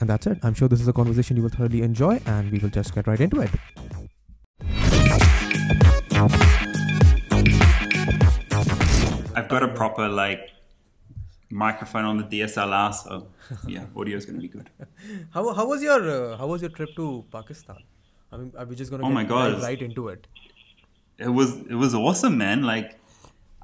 And that's it. I'm sure this is a conversation you will thoroughly enjoy, and we will just get right into it. I've got a proper like microphone on the DSLR, so yeah, audio is going to be good. How, how was your uh, how was your trip to Pakistan? I mean, are we just gonna Oh get my God. right into it? It was it was awesome, man. Like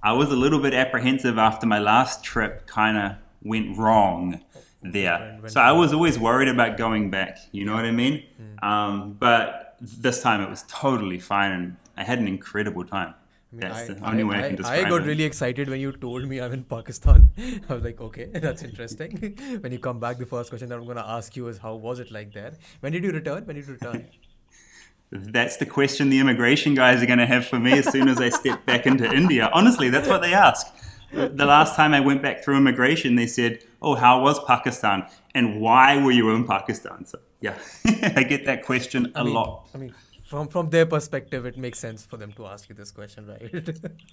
I was a little bit apprehensive after my last trip kind of went wrong there. Went- went So I was always worried about going back. You know what I mean? Um, but this time it was totally fine, and I had an incredible time. I mean, That's I, the only way I, can describe it. I got it. really excited when you told me I'm in Pakistan. I was like, okay, that's interesting. when you come back, the first question that I'm gonna ask you is, how was it like there? When did you return? When did you return? That's the question the immigration guys are going to have for me as soon as I step back into India. Honestly, that's what they ask. The last time I went back through immigration, they said, Oh, how was Pakistan? And why were you in Pakistan? So, yeah, I get that question a I mean, lot. I mean, from from their perspective, it makes sense for them to ask you this question, right?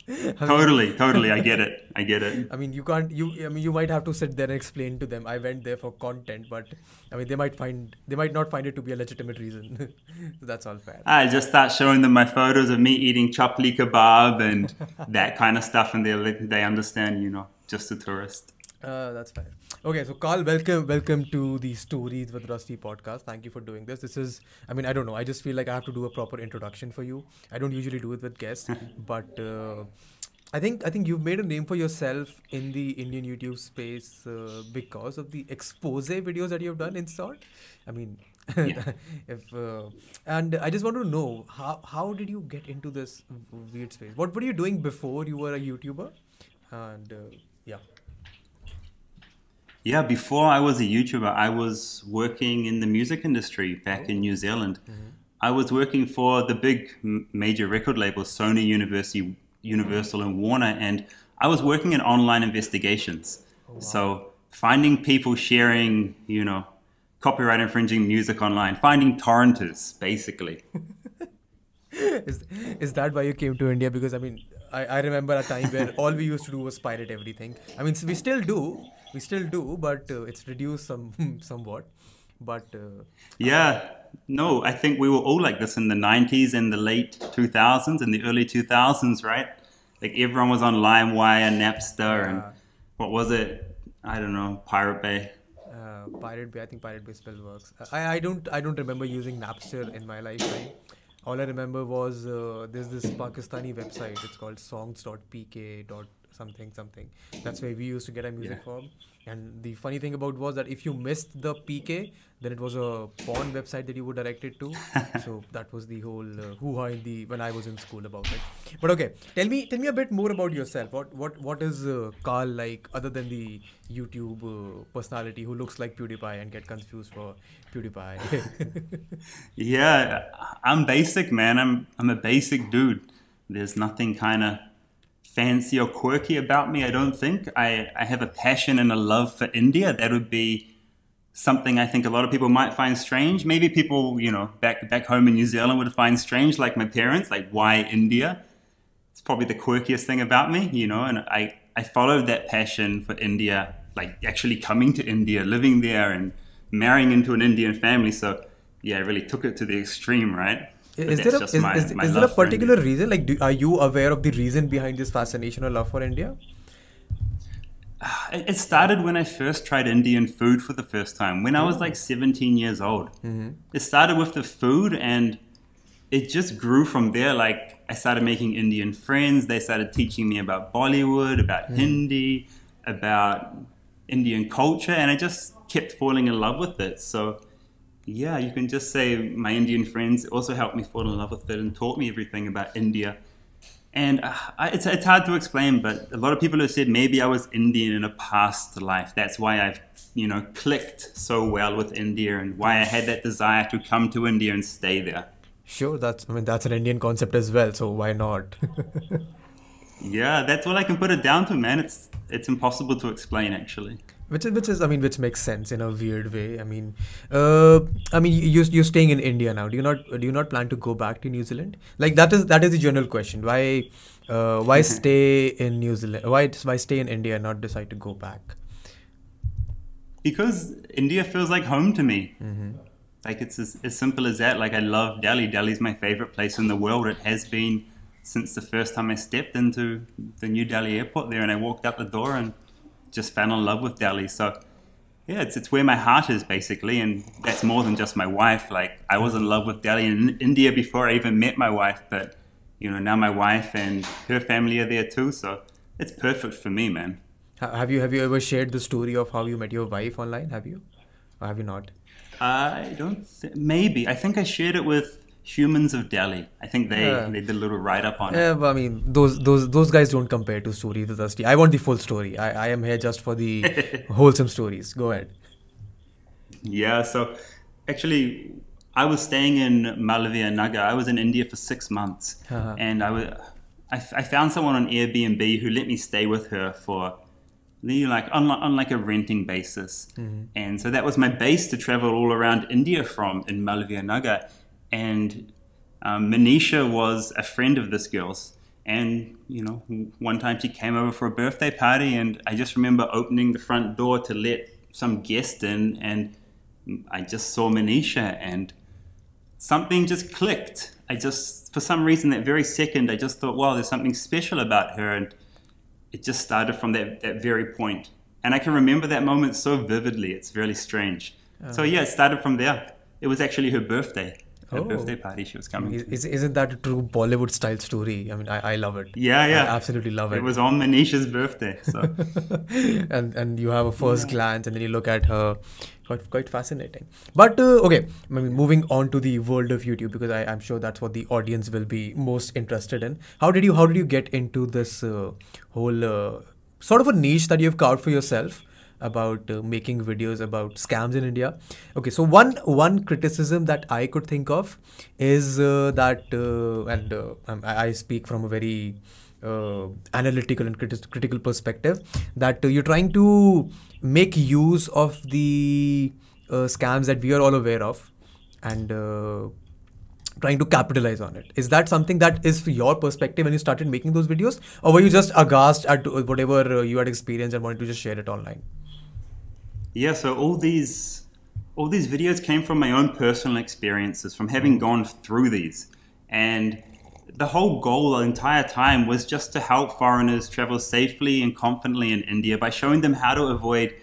I mean, Totally, totally. I get it. I get it. I mean, you can't. You. I mean, you might have to sit there and explain to them. I went there for content, but I mean, they might find they might not find it to be a legitimate reason. That's all fair. I just start showing them my photos of me eating chapli kebab and that kind of stuff, and they they understand, you know, just a tourist. Uh, that's fine. Okay, so Karl, welcome, welcome to the Stories with Rusty podcast. Thank you for doing this. This is, I mean, I don't know. I just feel like I have to do a proper introduction for you. I don't usually do it with guests, but uh, I think I think you've made a name for yourself in the Indian YouTube space uh, because of the expose videos that you've done in sort. I mean, Yeah. if uh, and I just want to know how how did you get into this weird space? What were you doing before you were a YouTuber? And uh, yeah. Yeah, before I was a YouTuber, I was working in the music industry back in oh. New Zealand. Mm-hmm. I was working for the big major record labels, Sony, University, Universal, and Warner, and I was working in online investigations. Oh, so finding people sharing, you know, copyright infringing music online, finding torrenters, basically. is, is that why you came to India? Because I mean, I, I remember a time where all we used to do was pirate everything. I mean, we still do, we still do, but uh, it's reduced some somewhat. But uh, Yeah, no, I think we were all like this in the 90s and the late 2000s and the early 2000s, right? Like everyone was on LimeWire, Napster, and what was it? I don't know, Pirate Bay. uh, Pirate Bay, I think Pirate Bay still works. I, I don't I don't remember using Napster in my lifetime. All I remember was uh, there's this Pakistani website. It's called songs.pk. something something. That's where we used to get our music Yeah. from. And the funny thing about was that if you missed the PK, then it was a porn website that you were directed to. so that was the whole uh, hoo-ha in the when I was in school about it. But okay, tell me tell me a bit more about yourself. What what what is uh, Karl like other than the YouTube uh, personality who looks like PewDiePie and get confused for PewDiePie? Yeah, I'm basic, man. I'm I'm a basic dude. There's nothing kind of fancy or quirky about me. I don't think. I I have a passion and a love for India. That would be something I think a lot of people might find strange. Maybe people, you know, back back home in New Zealand would find strange, like my parents. Like, why India? It's probably the quirkiest thing about me, you know. And I I followed that passion for India, like actually coming to India, living there, and marrying into an Indian family. So yeah, I really took it to the extreme, right? Is there a, is, my- is, my is there a love for India. particular reason? Like, do, are you aware of the reason behind this fascination or love for India? Ah, it it started when I first tried Indian food for the first time, when I was like mm-hmm. 17 years old. Mm-hmm. It started with the food and it just grew from there. Like, I started making Indian friends. They started teaching me about Bollywood, about mm-hmm. Hindi, about Indian culture, and I just kept falling in love with it. So, yeah, you can just say my Indian friends also helped me fall in love with it and taught me everything about India. And uh, I, it's, it's hard to explain, but a lot of people have said maybe I was Indian in a past life. That's why I've you know, clicked so well with India and why I had that desire to come to India and stay there. Sure, that's I mean that's an Indian concept as well, so why not? yeah, that's all I can put it down to, man. It's it's impossible to explain actually. Which is, which is, I mean, which makes sense in a weird way. I mean, uh, I mean, you you're staying in India now. Do you not do you not plan to go back to New Zealand? Like that is that is the general question. Why, uh, why stay in New Zealand? Why why stay in India and not decide to go back? Because India feels like home to me. Mm-hmm. Like it's as, as simple as that. Like I love Delhi. Delhi's my favorite place in the world. It has been since the first time I stepped into the New Delhi airport there, and I walked out the door and just fell in love with Delhi. So yeah, it's it's where my heart is basically, and that's more than just my wife. Like I was in love with Delhi in India before I even met my wife, but you know now my wife and her family are there too. So it's perfect for me, man. Have you have you ever shared the story of how you met your wife online? Have you, or have you not? I don't. Th- maybe I think I shared it with Humans of Delhi. I think they, Yeah. they did a little write up on it. Yeah, it. but I mean, those those those guys don't compare to Story with us. I want the full story. I, I am here just for the wholesome stories. Go ahead. Yeah, so actually, I was staying in Malviya Nagar. I was in India for six months, Uh-huh. and I was I, I found someone on Airbnb who let me stay with her for you know, like on, on like a renting basis, and so that was my base to travel all around India from in Malviya Nagar, and um, Manisha was a friend of this girl's. And you know, one time she came over for a birthday party, and I just remember opening the front door to let some guest in, and I just saw Manisha, and something just clicked. I just, for some reason, that very second, I just thought, wow, there's something special about her, and it just started from that, that very point. And I can remember that moment so vividly. It's really strange. So yeah, it started from there. It was actually her birthday, her Oh. birthday party she was coming Is, to. is, isn't that a true Bollywood style story? I mean, I, I love it. Yeah, yeah. I absolutely love it. It was on Manisha's birthday. So and and you have a first glance and then you look at her quite quite fascinating but uh, okay I mean, moving on to the world of youtube because I, i'm sure that's what the audience will be most interested in how did you how did you get into this uh, whole uh, sort of a niche that you've carved for yourself about uh, making videos about scams in India. Okay, so one one criticism that I could think of is uh, that, uh, and uh, um, I speak from a very uh, analytical and criti- critical perspective, that you're trying to make use of the scams that we are all aware of, and trying to capitalize on it. Is that something that is your perspective when you started making those videos, or were you just aghast at whatever you had experienced and wanted to just share it online? Yeah, so all these all these videos came from my own personal experiences, from having gone through these. And the whole goal the entire time was just to help foreigners travel safely and confidently in India by showing them how to avoid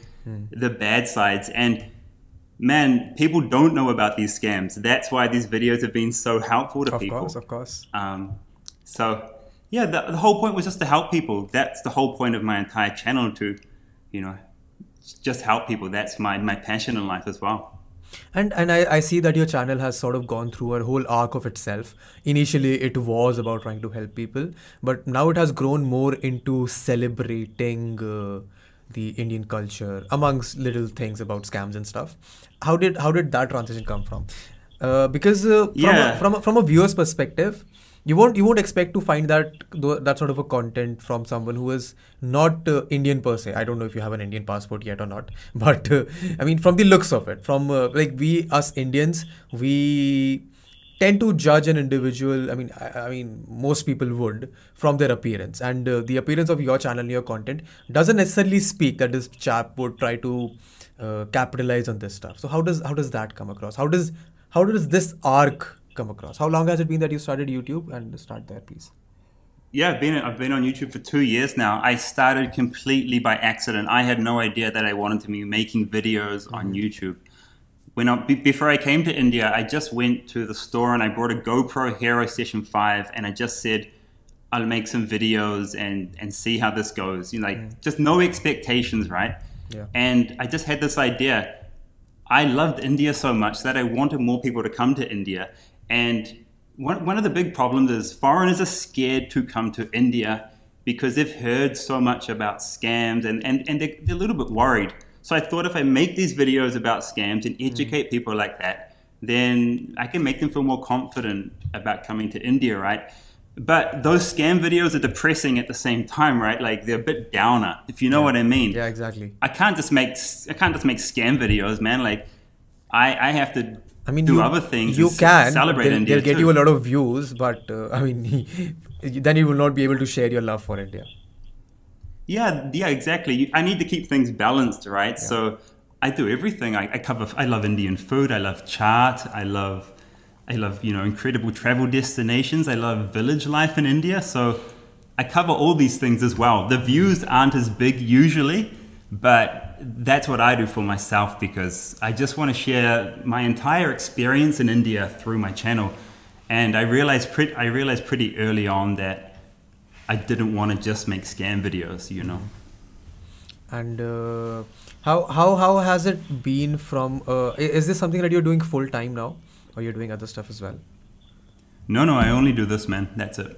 the bad sides. And man, people don't know about these scams. That's why these videos have been so helpful to Of people. Of course, of course. Um, so yeah, the, the whole point was just to help people. That's the whole point of my entire channel to, you know, just help people. That's my, my passion in life as well. And and I, I see that your channel has sort of gone through a whole arc of itself. Initially, it was about trying to help people, but now it has grown more into celebrating uh, the Indian culture, amongst little things about scams and stuff. How did how did that transition come from? Uh, because uh, from, Yeah. a, from a, from a viewer's perspective, you won't you won't expect to find that that sort of a content from someone who is not uh, Indian per se. I don't know if you have an Indian passport yet or not, but uh, I mean from the looks of it, from uh, like we us Indians, we tend to judge an individual. I mean, I, I mean most people would from their appearance, and uh, the appearance of your channel and your content doesn't necessarily speak that this chap would try to uh, capitalize on this stuff. So how does how does that come across? How does how does this arc come across? How long has it been that you started YouTube? And start there, please. Yeah, I've been I've been on YouTube for two years now. I started completely by accident. I had no idea that I wanted to be making videos on mm-hmm. YouTube. When I, be- before I came to India, I just went to the store and I bought a GoPro Hero Session Five, and I just said, "I'll make some videos and and see how this goes." You know, like mm. just no expectations, right? Yeah. And I just had this idea. I loved India so much that I wanted more people to come to India. And one, one of the big problems is foreigners are scared to come to India because they've heard so much about scams and, and, and they're, they're a little bit worried. So I thought if I make these videos about scams and mm. educate people like that, then I can make them feel more confident about coming to India, right? But those scam videos are depressing at the same time, right? Like they're a bit downer, if you know what I mean. Yeah, exactly. I can't just make I can't just make scam videos, man. Like I I have to I mean, do you, other things. You can. celebrate they'll, India they'll get too. you a lot of views, but uh, I mean, then you will not be able to share your love for India. Yeah, yeah, exactly. I need to keep things balanced, right? So I do everything. I, I cover. I love Indian food. I love chaat. I love, I love you know incredible travel destinations. I love village life in India. So I cover all these things as well. The views aren't as big usually, but that's what I do for myself because I just want to share my entire experience in India through my channel. And I realized, pre- I realized pretty early on that I didn't want to just make scam videos, you know. And uh, how how how has it been from? Uh, is this something that you're doing full time now, or you're doing other stuff as well? No, no, I only do this, man. That's it.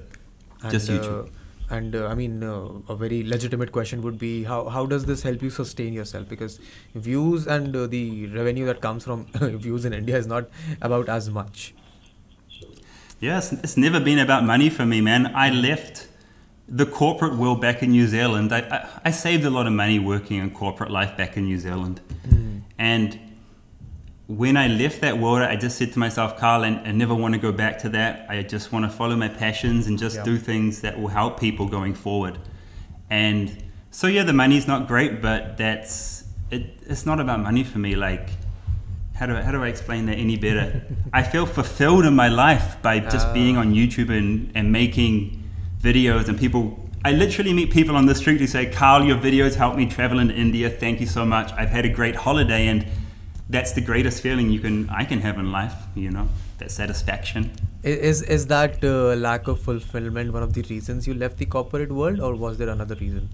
And, Just uh, YouTube. And uh, I mean, uh, a very legitimate question would be how how does this help you sustain yourself? Because views and uh, the revenue that comes from views in India is not about as much. Yes, it's never been about money for me, man. I left the corporate world back in New Zealand. I, I, I saved a lot of money working in corporate life back in New Zealand. And when I left that world, I just said to myself, Karl, I, I never want to go back to that. I just want to follow my passions and just Yeah. do things that will help people going forward. And so, yeah, the money's not great, but that's it, it's not about money for me. Like, how do, I, how do I explain that any better? I feel fulfilled in my life by just ah. being on YouTube and, and making videos and people. I literally meet people on the street who say, Karl, your videos helped me travel in India. Thank you so much. I've had a great holiday. And that's the greatest feeling you can I can have in life, you know, that satisfaction. Is is that uh, lack of fulfillment one of the reasons you left the corporate world, or was there another reason?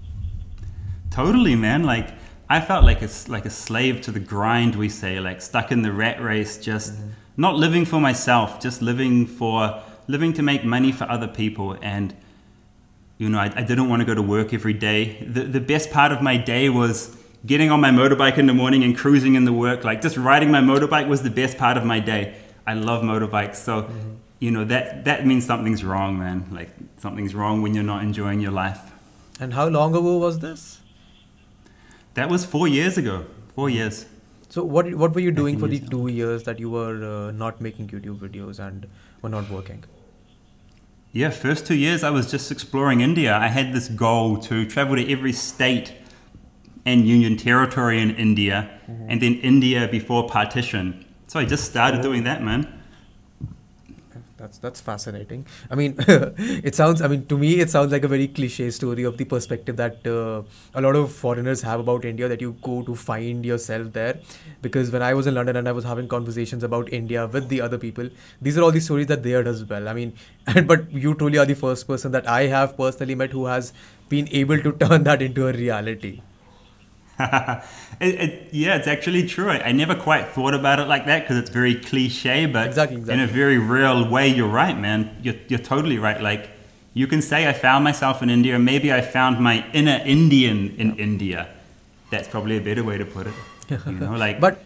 Totally, man. Like I felt like a like a slave to the grind. We say like stuck in the rat race, just not living for myself, just living for living to make money for other people. And you know, I, I didn't want to go to work every day. The the best part of my day was getting on my motorbike in the morning and cruising in the work. Like just riding my motorbike was the best part of my day. I love motorbikes, so. You know that that means something's wrong, man. Like something's wrong when you're not enjoying your life. And how long ago was this? That was four years ago. Four years. So what what were you doing for the two years that you were uh, not making YouTube videos and were not working? Yeah, first two years I was just exploring India. I had this goal to travel to every state and union territory in India, and then India before partition. So I just started doing that, man. That's that's fascinating. I mean, it sounds. I mean, to me, it sounds like a very cliche story of the perspective that uh, a lot of foreigners have about India. That you go to find yourself there, because when I was in London and I was having conversations about India with the other people, these are all the stories that they heard as well. I mean, but you truly are the first person that I have personally met who has been able to turn that into a reality. it, it, yeah, it's actually true. I, I never quite thought about it like that because it's very cliche, but Exactly, in a very real way, you're right, man. You're, you're totally right. Like, you can say I found myself in India, maybe I found my inner Indian in India. That's probably a better way to put it. You know, like, But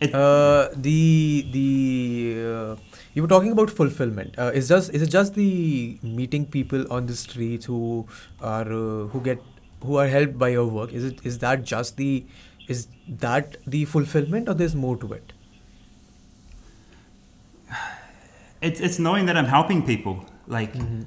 it, uh, the the uh, you were talking about fulfillment. Uh, is just is it just the meeting people on the streets who are uh, who get who are helped by your work? Is it is that just the is that the fulfillment or there's more to it? it's, it's knowing that I'm helping people. Like, mm-hmm.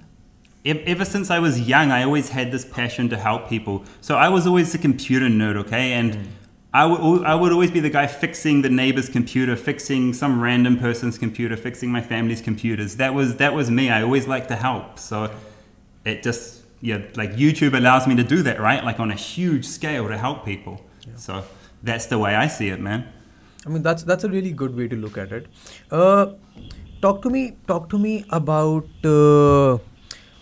ev- ever since I was young, I always had this passion to help people. So I was always a computer nerd, okay? And mm-hmm. I would I would always be the guy fixing the neighbor's computer, fixing some random person's computer, fixing my family's computers. That was that was me. I always liked to help. So it just yeah, like YouTube allows me to do that, right? Like on a huge scale to help people. So that's the way I see it, man. I mean, that's that's a really good way to look at it. Uh, talk to me. Talk to me about uh,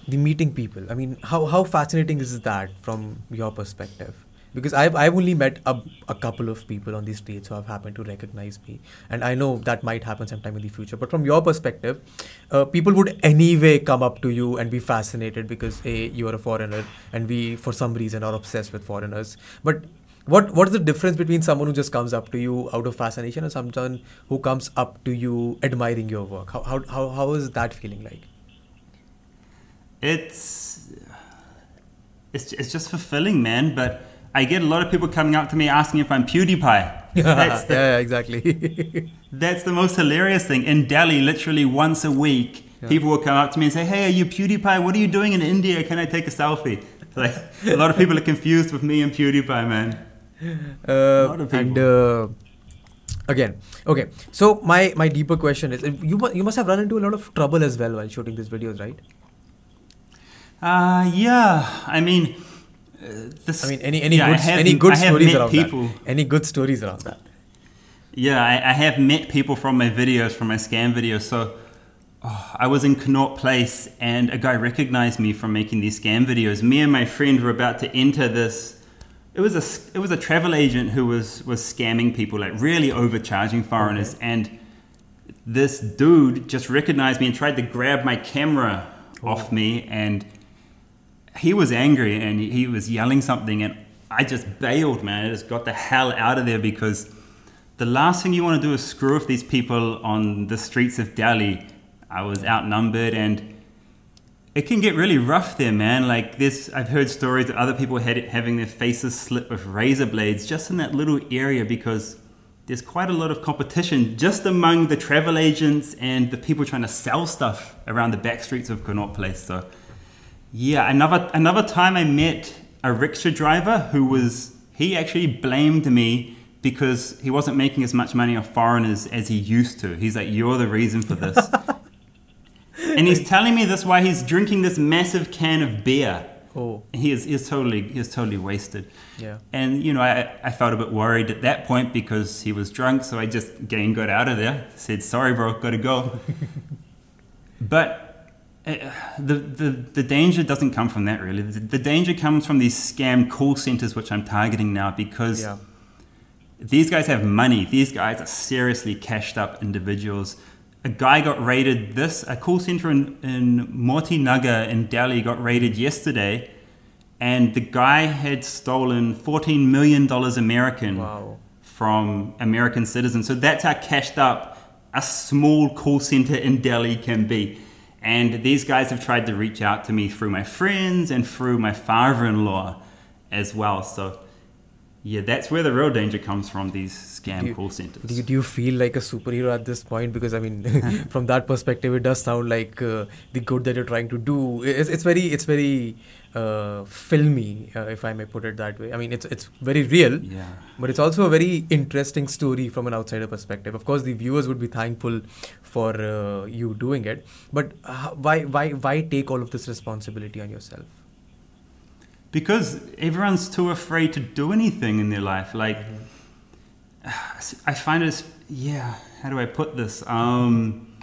the meeting people. I mean, how how fascinating is that from your perspective? Because I've I've only met a, a couple of people on the streets who have happened to recognize me, and I know that might happen sometime in the future. But from your perspective, uh, people would anyway come up to you and be fascinated because a you are a foreigner, and we for some reason are obsessed with foreigners. But what what is the difference between someone who just comes up to you out of fascination and someone who comes up to you admiring your work? How how how, how is that feeling like? It's it's it's just fulfilling, man. But I get a lot of people coming up to me asking if I'm PewDiePie. That's the, yeah, exactly. that's the most hilarious thing. In Delhi, literally once a week, yeah. people will come up to me and say, "Hey, are you PewDiePie? What are you doing in India? Can I take a selfie?" Like a lot of people are confused with me and PewDiePie, man. Uh, and uh, again, okay. So my my deeper question is: you must you must have run into a lot of trouble as well while shooting these videos, right? Uh, yeah. I mean, Uh, this, I mean, any any yeah, good have, any good stories around people, that? Any good stories around that? Yeah, I, I, have met people from my videos, from my scam videos. So oh, I was in Connaught Place, and a guy recognized me from making these scam videos. Me and my friend were about to enter this. It was a it was a travel agent who was was scamming people, like really overcharging foreigners, okay. and this dude just recognized me and tried to grab my camera oh. off me and he was angry and he was yelling something, and I just bailed, man. I just got the hell out of there because the last thing you want to do is screw with these people on the streets of Delhi. I was outnumbered and it can get really rough there, man. Like this, I've heard stories of other people had having their faces slit with razor blades just in that little area because there's quite a lot of competition just among the travel agents and the people trying to sell stuff around the back streets of Connaught Place. So yeah, another another time I met a rickshaw driver who was he actually blamed me because he wasn't making as much money off foreigners as he used to. He's like, "You're the reason for this," and he's telling me this while he's drinking this massive can of beer. Oh, he is is totally he is totally wasted. Yeah, and you know I I felt a bit worried at that point because he was drunk, so I just again got out of there. Said, "Sorry, bro, got to go." but Uh, the, the, the danger doesn't come from that really. The, the, danger comes from these scam call centers, which I'm targeting now because yeah. these guys have money. These guys are seriously cashed up individuals. A guy got raided this, a call center in, in Moti Nagar in Delhi got raided yesterday, and the guy had stolen $14 million American wow. from American citizens. So that's how cashed up a small call center in Delhi can be. And these guys have tried to reach out to me through my friends and through my father in law as well. So, yeah, that's where the real danger comes from these scam you, call centers. Do you, do you, feel like a superhero at this point? Because, I mean, from that perspective, it does sound like uh, the good that you're trying to do. It's, it's very, it's very uh, filmy, uh, if I may put it that way. I mean, it's it's very real, yeah. but it's also a very interesting story from an outsider perspective. Of course, the viewers would be thankful for uh, you doing it, but uh, why why why take all of this responsibility on yourself? Because everyone's too afraid to do anything in their life. Like, mm-hmm. I find it. Yeah, how do I put this? Um,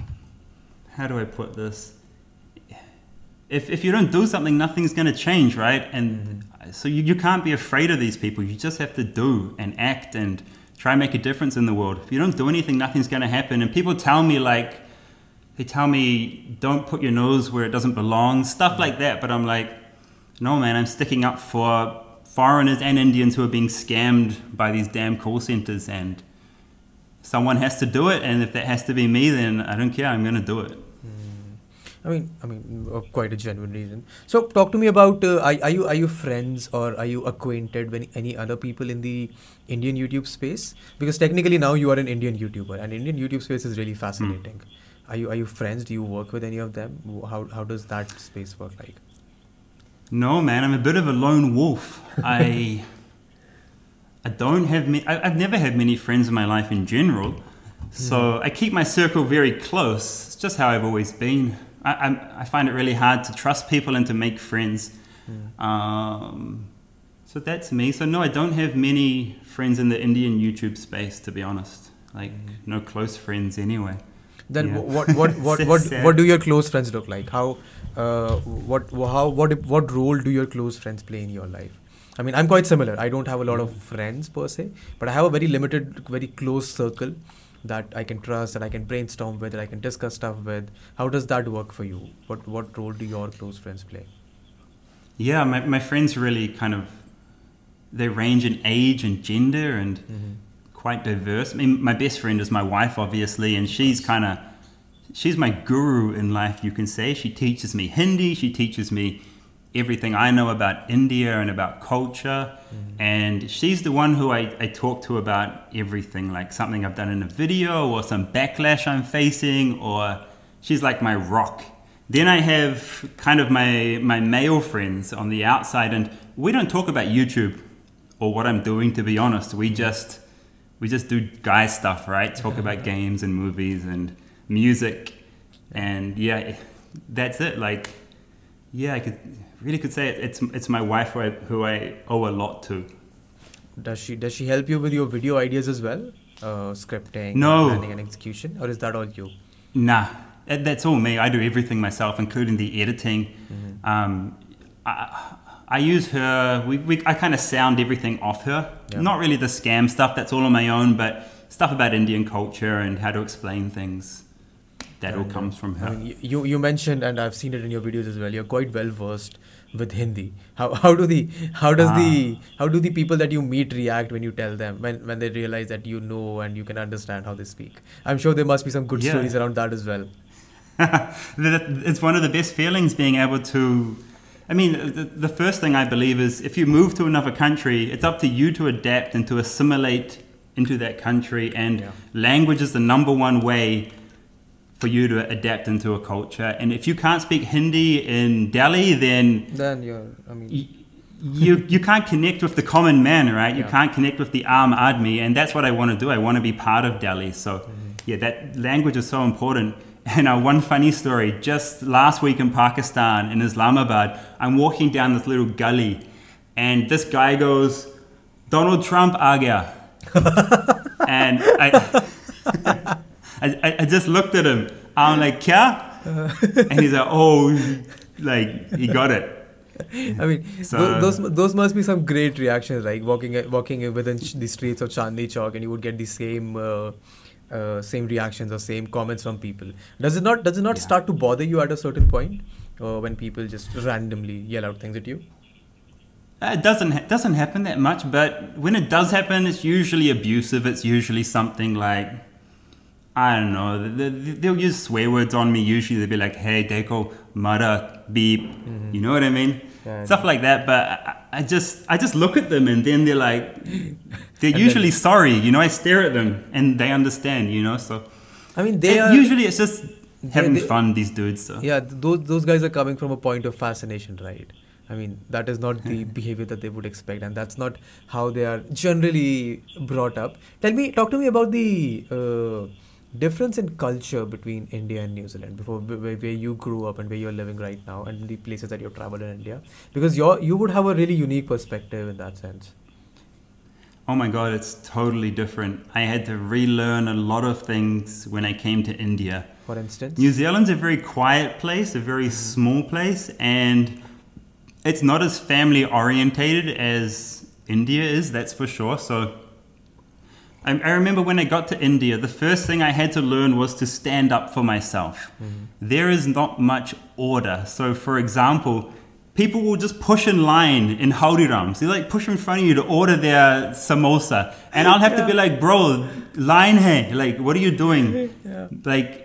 how do I put this? If, if you don't do something, nothing's going to change, right? And mm-hmm. so you, you can't be afraid of these people. You just have to do and act and try and make a difference in the world. If you don't do anything, nothing's going to happen. And people tell me, like, they tell me, don't put your nose where it doesn't belong, stuff mm-hmm. like that. But I'm like, no, man, I'm sticking up for foreigners and Indians who are being scammed by these damn call centers. And someone has to do it. And if that has to be me, then I don't care. I'm going to do it. I mean, I mean, uh, quite a genuine reason. So, talk to me about uh, are, are you are you friends or are you acquainted with any other people in the Indian YouTube space? Because technically now you are an Indian YouTuber, and Indian YouTube space is really fascinating. Mm. Are you are you friends? Do you work with any of them? How how does that space work like? No, man, I'm a bit of a lone wolf. I I don't have I, I've never had many friends in my life in general. So mm. I keep my circle very close. It's just how I've always been. I, I, I, find it really hard to trust people and to make friends. Hmm. Um, so that's me. So no, I don't have many friends in the Indian YouTube space, to be honest. Like mm. no close friends anyway. Then yeah. what what what what, what do your close friends look like? How uh, what how what what role do your close friends play in your life? I mean, I'm quite similar. I don't have a lot of friends per se, but I have a very limited, very close circle that I can trust, that I can brainstorm with, that I can discuss stuff with. How does that work for you? What what role do your close friends play? Yeah, my, my friends really kind of they range in age and gender and mm-hmm. quite diverse. I mean, my best friend is my wife, obviously, and she's kind of she's my guru in life, you can say. She teaches me Hindi. She teaches me everything I know about India and about culture. Mm-hmm. And she's the one who I, I talk to about everything, like something I've done in a video or some backlash I'm facing, or she's like my rock. Then I have kind of my, my male friends on the outside, and we don't talk about YouTube or what I'm doing, to be honest. We just we just do guy stuff, right? Talk mm-hmm. about games and movies and music, and yeah, that's it. Like, yeah, I could really could say it, it's it's my wife who I, who I owe a lot to. Does she does she help you with your video ideas as well? Uh, scripting, No. planning, and execution, or is that all you? Nah, that- that's all me. I do everything myself, including the editing. Um, I, I use her. We, we I kind of sound everything off her. Not really the scam stuff. That's all on my own, but stuff about Indian culture and how to explain things. That all comes from her. I mean, you you mentioned, and I've seen it in your videos as well. You're quite well versed with Hindi. How how do the how does the ah. how do the people that you meet react when you tell them when when they realize that you know and you can understand how they speak? I'm sure there must be some good Yeah. stories around that as well. It's one of the best feelings being able to. I mean, the, the first thing I believe is if you move to another country, it's up to you to adapt and to assimilate into that country. And Yeah. language is the number one way for you to adapt into a culture. And if you can't speak Hindi in Delhi, then Then you're, I mean, y- you you can't connect with the common man, right? You Yeah. can't connect with the Aam Admi, and that's what I want to do. I want to be part of Delhi. So, Mm-hmm. yeah, that language is so important. And uh, one funny story: just last week in Pakistan, in Islamabad, I'm walking down this little gully, and this guy goes, "Donald Trump aa gaya," and I, I, I- I just looked at him. I'm like, "Kya?" And he's like, "Oh, like he got it." I mean, So- those those must be some great reactions, like walking walking within the streets of Chandni Chowk, and you would get the same uh, uh, same reactions or same comments from people. Does it not does it not Yeah. start to bother you at a certain point, uh, when people just randomly yell out things at you? Uh, It doesn't ha- doesn't happen that much, but when it does happen, it's usually abusive. It's usually something like I don't know. th- th- They'll use swear words on me. Usually they'll be like, "Hey, Deco, mara, beep," you know what I mean? Yeah, Stuff like that. But I, I just I just look at them and then they're like, they're then- usually sorry. You know, I stare at them and they understand. You know, so I mean, they are usually it's just having they- fun. These dudes. So. yeah. Those those guys are coming from a point of fascination, right? I mean, that is not the behavior that they would expect, and that's not how they are generally brought up. Tell me, talk to me about the uh, difference in culture between India and New Zealand, before where, where you grew up and where you're living right now, and the places that you've traveled in India, because you you would have a really unique perspective in that sense. Oh my god, it's totally different. I had to relearn a lot of things when I came to India. For instance, New Zealand's a very quiet place, a very mm-hmm. small place, and it's not as family orientated as India is, that's for sure. So I, I remember when I got to India, the first thing I had to learn was to stand up for myself. Mm-hmm. There is not much order. So, for example, people will just push in line in Haldiram's. They like push in front of you to order their samosa. And I'll have to be like, bro, line hey, like, what are you doing? Yeah. Like,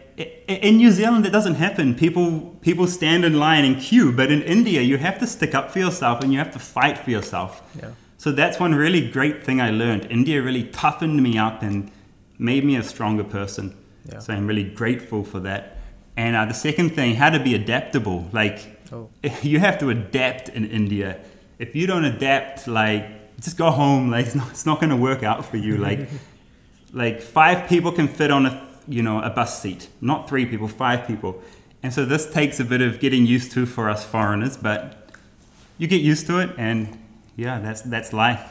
in New Zealand, that doesn't happen. People people stand in line and queue, but in India, you have to stick up for yourself and you have to fight for yourself. yeah. So that's one really great thing I learned. India really toughened me up and made me a stronger person. Yeah. So I'm really grateful for that. And uh, the second thing, how to be adaptable. Like, Oh. you have to adapt in India. If you don't adapt, like, just go home. Like, it's not, it's not going to work out for you. Like, like five people can fit on a you know a bus seat, not three people, five people. And so this takes a bit of getting used to for us foreigners, but you get used to it, and yeah, that's that's life.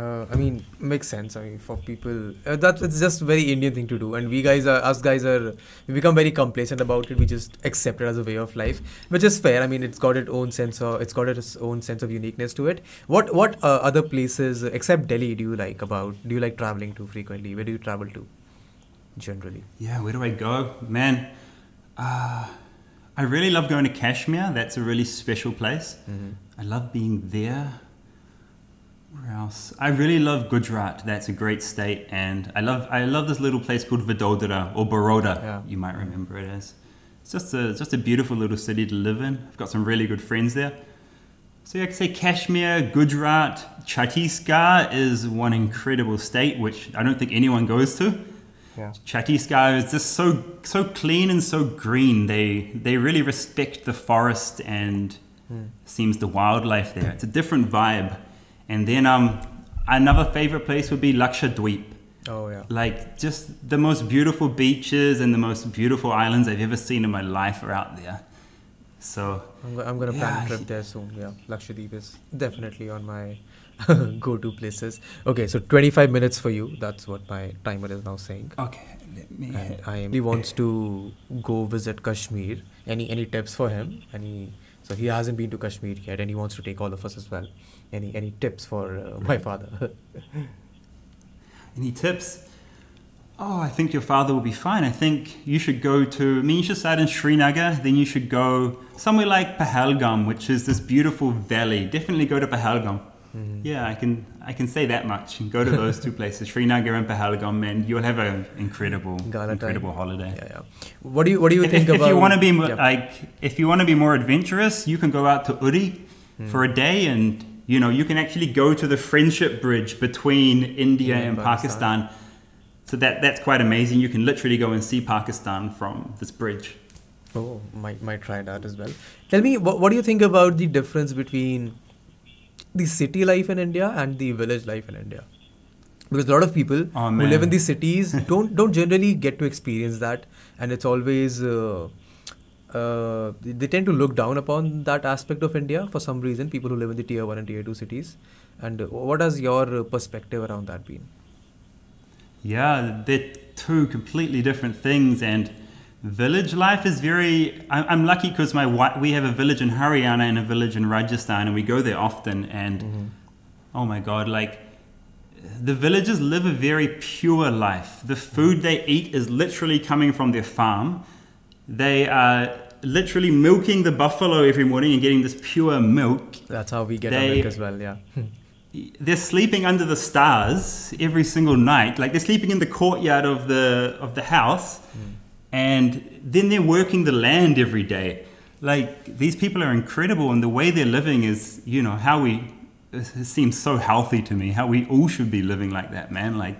Uh, I mean, makes sense. I mean, for people, uh, that it's just very Indian thing to do, and we guys are, us guys are, we become very complacent about it. We just accept it as a way of life, which is fair. I mean, it's got its own sense of, it's got its own sense of uniqueness to it. What, what uh, other places except Delhi do you like about? Do you like traveling to frequently? Where do you travel to, generally? Yeah, where do I go, man? Uh, I really love going to Kashmir. That's a really special place. I love being there. Where else? I really love Gujarat. That's a great state, and I love I love this little place called Vadodara or Baroda. Yeah. You might remember it as. It's just a just a beautiful little city to live in. I've got some really good friends there. So yeah, I could say Kashmir, Gujarat, Chhattisgarh is one incredible state which I don't think anyone goes to. Yeah. Chhattisgarh is just so so clean and so green. They they really respect the forest and hmm. seems the wildlife there. It's a different vibe. And then um another favorite place would be Lakshadweep. Oh yeah. Like just the most beautiful beaches and the most beautiful islands I've ever seen in my life are out there. So I'm, go- I'm gonna plan a trip there soon. Yeah, Lakshadweep is definitely on my go-to places. Okay, so 25 minutes for you. That's what my timer is now saying. okay, let me And I am, he wants to go visit Kashmir. Any any tips for him? Any so he hasn't been to Kashmir yet, and he wants to take all of us as well. Any any tips for uh, my father? Any tips? Oh, I think your father will be fine. I think you should go to, I mean, you should start in Srinagar, then you should go somewhere like Pahalgam, which is this beautiful valley. Definitely go to Pahalgam. Yeah, I can I can say that much. Go to those two places, Srinagar and Pahalgam, and you'll have an incredible, Gala time. incredible holiday. yeah, yeah. What do you what do you If, think if, if you want to be Yeah. like, if you want to be more adventurous, you can go out to Uri for a day, and you know you can actually go to the friendship bridge between India Yeah, and Pakistan. Pakistan. So that that's quite amazing. You can literally go and see Pakistan from this bridge. Oh, might might try that as well. Tell me, what, what do you think about the difference between the city life in India and the village life in India? Because a lot of people Oh, who live in the cities don't don't generally get to experience that, and it's always uh, uh, they tend to look down upon that aspect of India for some reason. People who live in the tier one and tier two cities, and what has your perspective around that been? Yeah, they're two completely different things. And village life is very. I'm, I'm lucky because my we have a village in Haryana and a village in Rajasthan, and we go there often. And oh my god, like the villagers live a very pure life. The food they eat is literally coming from their farm. They are literally milking the buffalo every morning and getting this pure milk That's how we get our milk as well. Yeah. they're sleeping under the stars every single night. Like they're sleeping in the courtyard of the of the house, hmm. and then they're working the land every day. Like these people are incredible, and the way they're living is, you know, how we. It seems so healthy to me. How we all should be living like that, man. Like,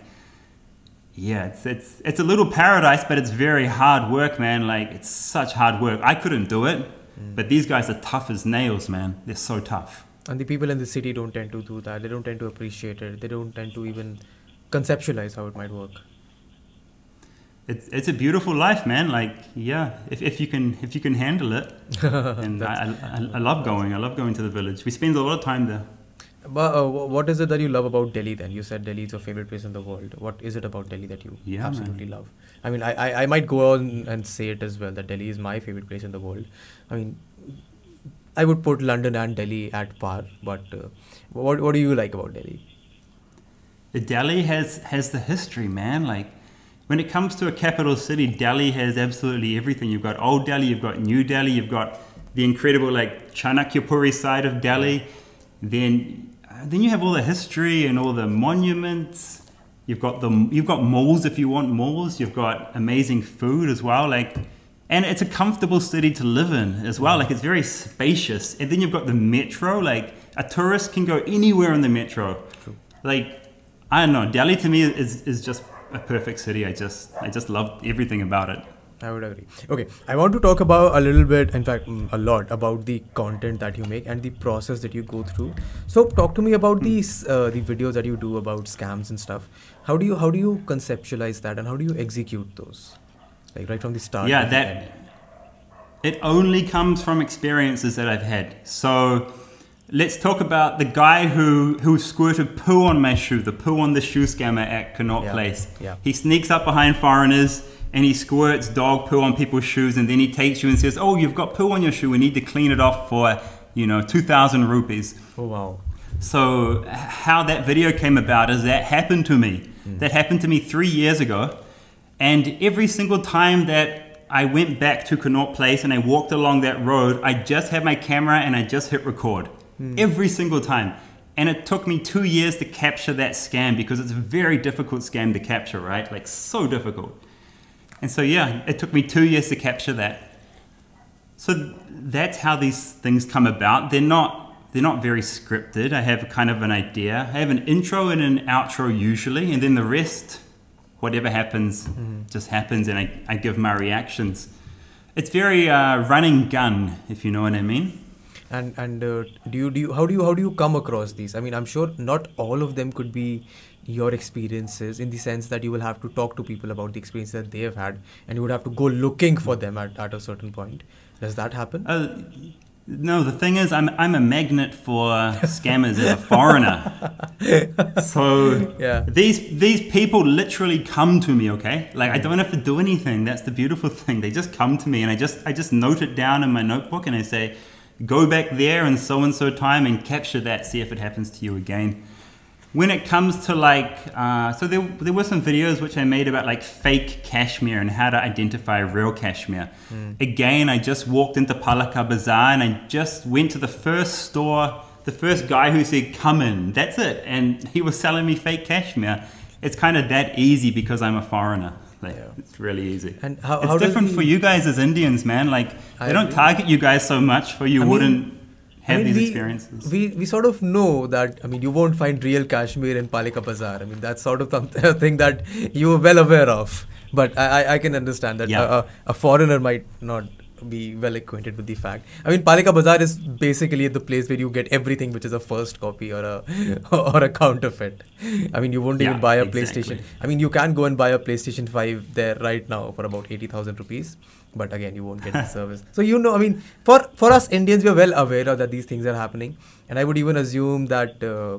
yeah, it's it's it's a little paradise, but it's very hard work, man. Like it's such hard work. I couldn't do it, mm. but these guys are tough as nails, man. They're so tough. And the people in the city don't tend to do that. They don't tend to appreciate it. They don't tend to even conceptualize how it might work. It's, it's a beautiful life, man. Like, yeah, if, if you can if you can handle it, and I, I, I love going. I love going to the village. We spend a lot of time there. But uh, what is it that you love about Delhi then? You said Delhi is your favorite place in the world. What is it about Delhi that you Yeah, absolutely love? I mean, I, I, I might go on and say it as well that Delhi is my favorite place in the world. I mean, I would put London and Delhi at par. But uh, what, what do you like about Delhi? Delhi has has the history, man. Like, when it comes to a capital city, Delhi has absolutely everything. You've got old Delhi, you've got new Delhi, you've got the incredible like Chanakyapuri side of Delhi. Then, then you have all the history and all the monuments. You've got the you've got malls if you want malls. You've got amazing food as well. Like, and it's a comfortable city to live in as well. Like, it's very spacious. And then you've got the metro. Like, a tourist can go anywhere in the metro. Like, I don't know. Delhi to me is is just a perfect city. I just I just love everything about it. I would agree. Okay, I want to talk about a little bit, in fact, mm, a lot about the content that you make and the process that you go through. So, talk to me about these uh, the videos that you do about scams and stuff. How do you how do you conceptualize that and how do you execute those, like right from the start? yeah, that end? it only comes from experiences that I've had. So let's talk about the guy who who squirted poo on my shoe, the poo on the shoe scammer at Connaught Yeah, Place. yeah. He sneaks up behind foreigners and he squirts dog poo on people's shoes, and then he takes you and says, "Oh, you've got poo on your shoe. We need to clean it off for you know two thousand rupees." Oh wow. So, how that video came about is that happened to me. Mm. That happened to me three years ago. And every single time that I went back to Connaught Place and I walked along that road, I just had my camera and I just hit record. Mm. Every single time. And it took me two years to capture that scam because it's a very difficult scam to capture, right? Like, so difficult. And so, yeah, it took me two years to capture that. So that's how these things come about. They're not they're not very scripted. I have kind of an idea. I have an intro and an outro usually, and then the rest, whatever happens, mm-hmm. just happens, and I, I give my reactions. It's very uh, running gun, if you know what I mean. And and uh, do you do you, how do you how do you come across these? I mean, I'm sure not all of them could be your experiences in the sense that you will have to talk to people about the experience that they have had, and you would have to go looking for them at, at a certain point. Does that happen? Uh, no, the thing is, I'm I'm a magnet for scammers as a foreigner. so yeah. these these people literally come to me. Okay, like I don't have to do anything. That's the beautiful thing. They just come to me, and I just I just note it down in my notebook, and I say, go back there and so and so time and capture that. See if it happens to you again when it comes to like, uh, so there, there were some videos which I made about like fake cashmere and how to identify real cashmere. Mm. Again, I just walked into Palika Bazaar and I just went to the first store, the first guy who said, come in, that's it. And he was selling me fake cashmere. It's kind of that easy because I'm a foreigner. Like, yeah. It's really easy. And how, it's how different for you guys as Indians, man. Like, I they don't agree. target you guys so much for you I wouldn't. Mean, have I mean, these we, experiences. We, we sort of know that, I mean, you won't find real cashmere in Palika Bazaar. I mean, that's sort of a thing that you're well aware of. But I, I can understand that yeah. a, a foreigner might not be well acquainted with the fact. I mean, Palika Bazaar is basically the place where you get everything which is a first copy or a or a counterfeit. I mean, you won't yeah, even buy a exactly. PlayStation. I mean, you can go and buy a PlayStation 5 there right now for about 80,000 rupees but again you won't get the service so you know i mean for for us indians we are well aware of that these things are happening and i would even assume that uh,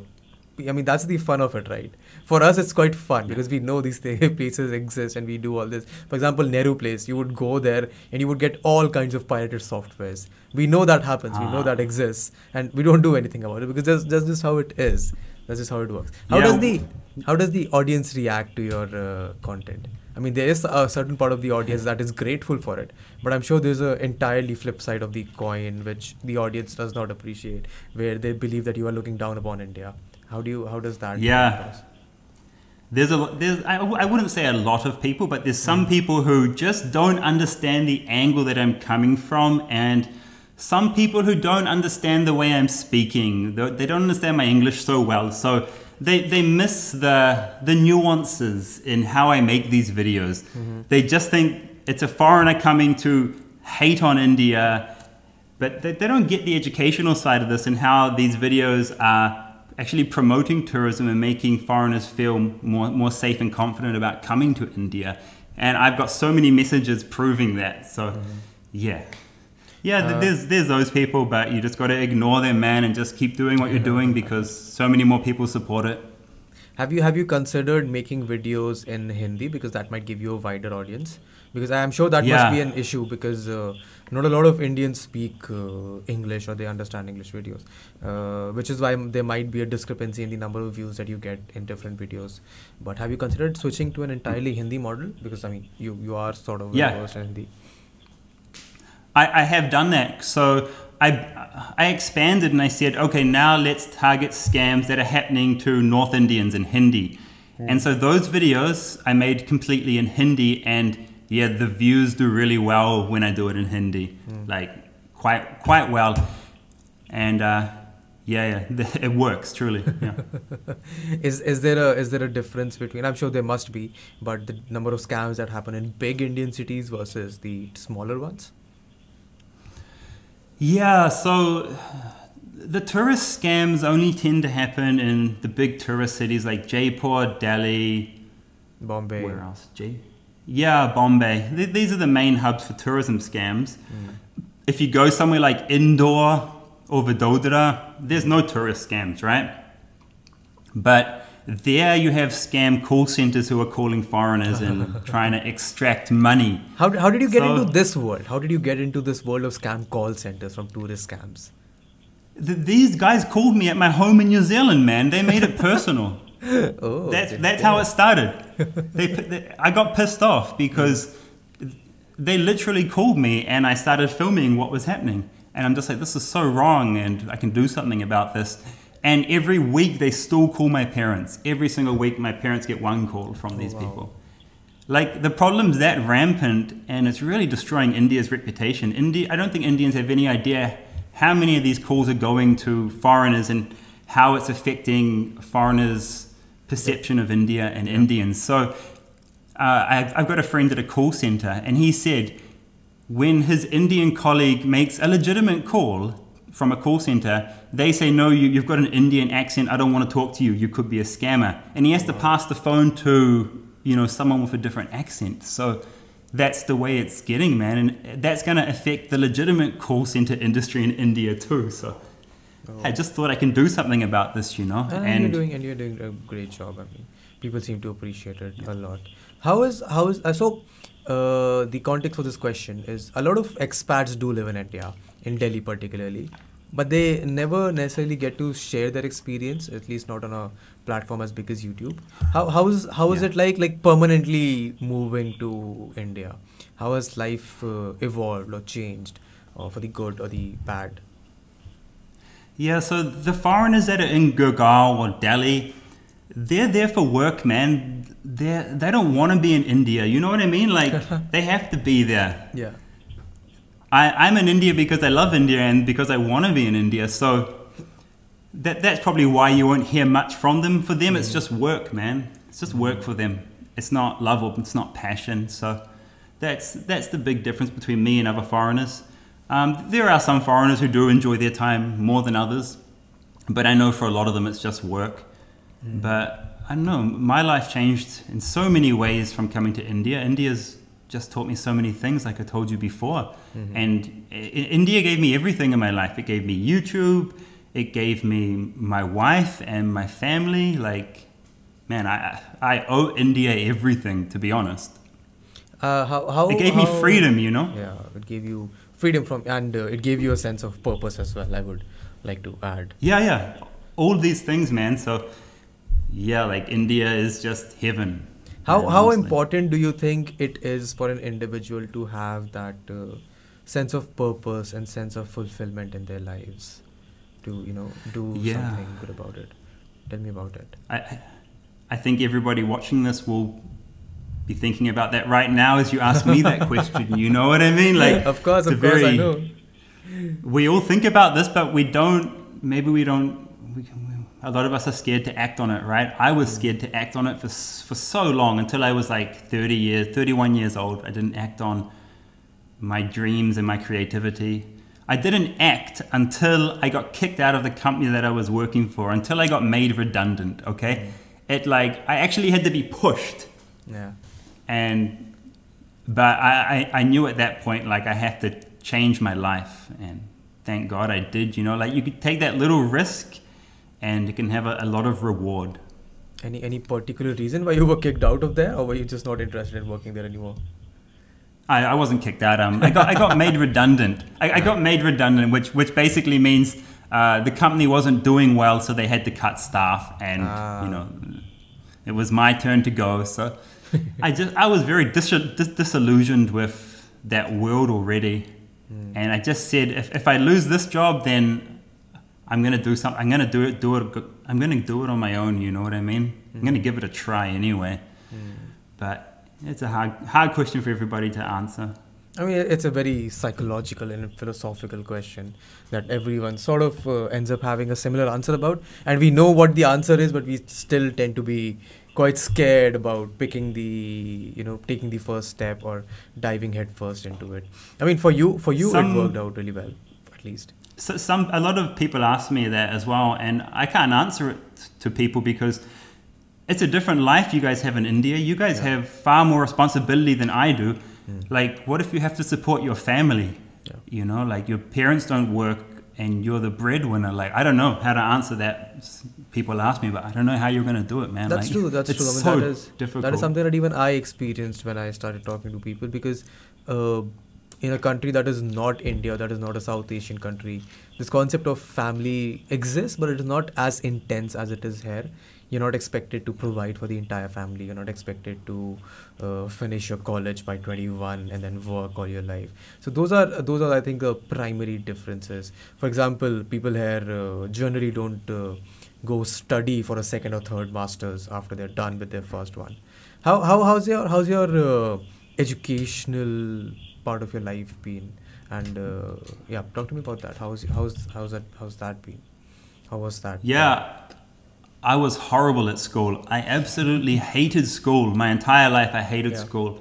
I mean that's the fun of it, right? For us, it's quite fun because we know these places exist and we do all this. For example, Nehru Place, you would go there and you would get all kinds of pirated softwares. We know that happens. Ah. We know that ah. exists, and we don't do anything about it because that's, that's just how it is. That's just how it works. How yeah. does the how does the audience react to your uh, content? I mean, there is a certain part of the audience that is grateful for it, but I'm sure there's an entirely flip side of the coin which the audience does not appreciate, where they believe that you are looking down upon India. How do you? How does that? Yeah. There's a there's I, I wouldn't say a lot of people, but there's some mm. people who just don't understand the angle that I'm coming from, and some people who don't understand the way I'm speaking. They don't understand my English so well, so they, they miss the, the nuances in how I make these videos. Mm-hmm. They just think it's a foreigner coming to hate on India, but they, they don't get the educational side of this and how these videos are actually promoting tourism and making foreigners feel more, more safe and confident about coming to India. And I've got so many messages proving that. So, mm-hmm. yeah. Yeah, uh, there's there's those people, but you just got to ignore them, man, and just keep doing what you're doing because so many more people support it. Have you have you considered making videos in Hindi because that might give you a wider audience? Because I am sure that yeah. must be an issue because uh, not a lot of Indians speak uh, English or they understand English videos, uh, which is why there might be a discrepancy in the number of views that you get in different videos. But have you considered switching to an entirely Hindi model? Because I mean, you you are sort of yeah. in Hindi. I, I have done that. So I, I expanded and I said, okay, now let's target scams that are happening to North Indians in Hindi. Mm. And so those videos I made completely in Hindi, and yeah, the views do really well when I do it in Hindi, mm. like quite quite well. And uh, yeah, yeah, it works truly. Yeah. is is there a is there a difference between? I'm sure there must be, but the number of scams that happen in big Indian cities versus the smaller ones. Yeah, so the tourist scams only tend to happen in the big tourist cities like Jaipur, Delhi, Bombay. Where else? J- yeah, Bombay. Th- these are the main hubs for tourism scams. Mm. If you go somewhere like Indore or Vadodara, there's no tourist scams, right? But there you have scam call centers who are calling foreigners and trying to extract money. How, how did you get so, into this world? How did you get into this world of scam call centers from tourist scams? these guys called me at my home in New Zealand, man. They made it personal. oh, that's that's how it started. They, they, I got pissed off because they literally called me and I started filming what was happening. And I'm just like, this is so wrong and I can do something about this And every week they still call my parents. Every single week, my parents get one call from these oh, wow. people. Like the problem's that rampant, and it's really destroying India's reputation. India, I don't think Indians have any idea how many of these calls are going to foreigners and how it's affecting foreigners' perception of India and Indians. So uh, I've, I've got a friend at a call center, and he said when his Indian colleague makes a legitimate call from a call center, they say, No, you, you've got an Indian accent. I don't want to talk to you. You could be a scammer. And he has to pass the phone to you know someone with a different accent. So that's the way it's getting, man, and that's going to affect the legitimate call center industry in India too. So Oh. I just thought I can do something about this, you know. And, you're doing and you're doing a great job. I mean, people seem to appreciate it a lot. How is how is uh, so? Uh, the context for this question is a lot of expats do live in India, in Delhi particularly, but they never necessarily get to share their experience. At least not on a platform as big as YouTube. How how is how is Yeah. it like like permanently moving to India? How has life uh, evolved or changed, or for the good or the bad? Yeah, so the foreigners that are in Gurgaon or Delhi, they're there for work, man. They they don't want to be in India. You know what I mean? Like they have to be there. Yeah. I, I'm in India because I love India and because I want to be in India. So that that's probably why you won't hear much from them. For them, it's mm. just work, man. It's just work for them. It's not love or it's not passion. So that's that's the big difference between me and other foreigners. Um, there are some foreigners who do enjoy their time more than others, but I know for a lot of them it's just work. But I don't know. My life changed in so many ways from coming to India. India's just taught me so many things, like I told you before. And I- I- India gave me everything in my life. It gave me YouTube. It gave me my wife and my family. Like, man, I I owe India everything. To be honest, Uh, how how it gave me freedom. You know. Yeah, it gave you freedom from, and uh, it gave you a sense of purpose as well. I would like to add. Yeah, yeah. All these things, man. So, yeah, like India is just heaven. How man, how honestly. important do you think it is for an individual to have that uh, sense of purpose and sense of fulfillment in their lives, to you know do Yeah. something good about it? Tell me about it. I- I think everybody watching this will be thinking about that right now as you ask me that question. You know what I mean? Like, of course, of course, I know. we all think about this, but we don't. Maybe we don't. We, can- a lot of us are scared to act on it, right? I was mm. scared to act on it for for so long until I was like 30 years, 31 years old. I didn't act on my dreams and my creativity. I didn't act until I got kicked out of the company that I was working for, until I got made redundant. Okay, mm. it like I actually had to be pushed Yeah. And but I, I, I knew at that point like I have to change my life. And thank God I did you know like you could take that little risk and it can have a, a lot of reward. Any any particular reason why you were kicked out of there, or were you just not interested in working there anymore? I, I wasn't kicked out. Um, I, got, I got made redundant. I, I got made redundant which, which basically means uh, the company wasn't doing well so they had to cut staff and Ah. you know it was my turn to go. So I just I was very dis- dis- disillusioned with that world already. Hmm. and I just said if, if I lose this job then I'm gonna do something I'm gonna do it do it I'm gonna do it on my own you know what I mean? I'm gonna give it a try anyway. But it's a hard hard question for everybody to answer. I mean, it's a very psychological and philosophical question that everyone sort of uh, ends up having a similar answer about. And we know what the answer is, but we still tend to be quite scared about picking the, you know, taking the first step or diving headfirst into it. I mean, for you, for you, Some- it worked out really well, at least. so some a lot of people ask me that as well and I can't answer it to people because it's a different life you guys have in India you guys Yeah. have far more responsibility than I do Mm. like what if you have to support your family Yeah. you know like your parents don't work and you're the breadwinner like I don't know how to answer that people ask me but I don't know how you're going to do it man That's Like, true. That's true. I mean, so that is difficult that is something that even I experienced when I started talking to people because uh, in a country that is not India, that is not a South Asian country, this concept of family exists, but it is not as intense as it is here. You're not expected to provide for the entire family. You're not expected to uh, finish your college by 21 and then work all your life. So those are those are i think the primary differences. For example people here uh, generally don't uh, go study for a second or third masters after they're done with their first one. How, how how's your how's your uh, educational part of your life been? And uh, yeah talk to me about that. How's how's how's that how's that been? How was that? Yeah, I was horrible at school. I absolutely hated school. My entire life, I hated Yeah. school.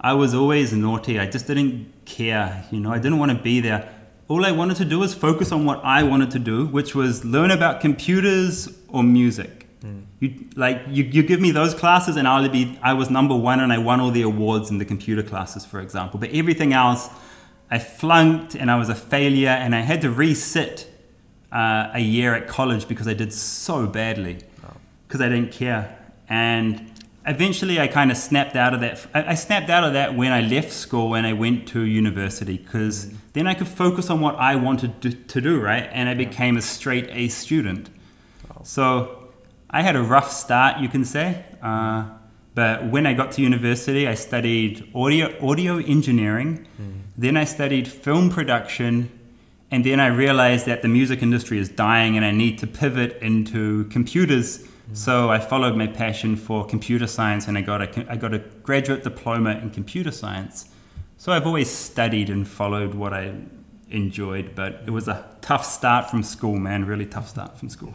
I was always naughty. I just didn't care. You know, I didn't want to be there. All I wanted to do was focus on what I wanted to do, which was learn about computers or music. Mm. You like you, you give me those classes, and I'll be I was number one, and I won all the awards in the computer classes, for example. But everything else, I flunked, and I was a failure, and I had to resit uh, a year at college because I did so badly because I didn't care. And eventually, I kind of snapped out of that. I, I snapped out of that when I left school and I went to university because then I could focus on what I wanted to, to do, right? And I became a straight A student. So I had a rough start, you can say. Uh, but when I got to university, I studied audio audio engineering. Then I studied film production, and then I realized that the music industry is dying, and I need to pivot into computers. So I followed my passion for computer science, and I got a I got a graduate diploma in computer science. So I've always studied and followed what I enjoyed, but it was a tough start from school, man. Really tough start from school.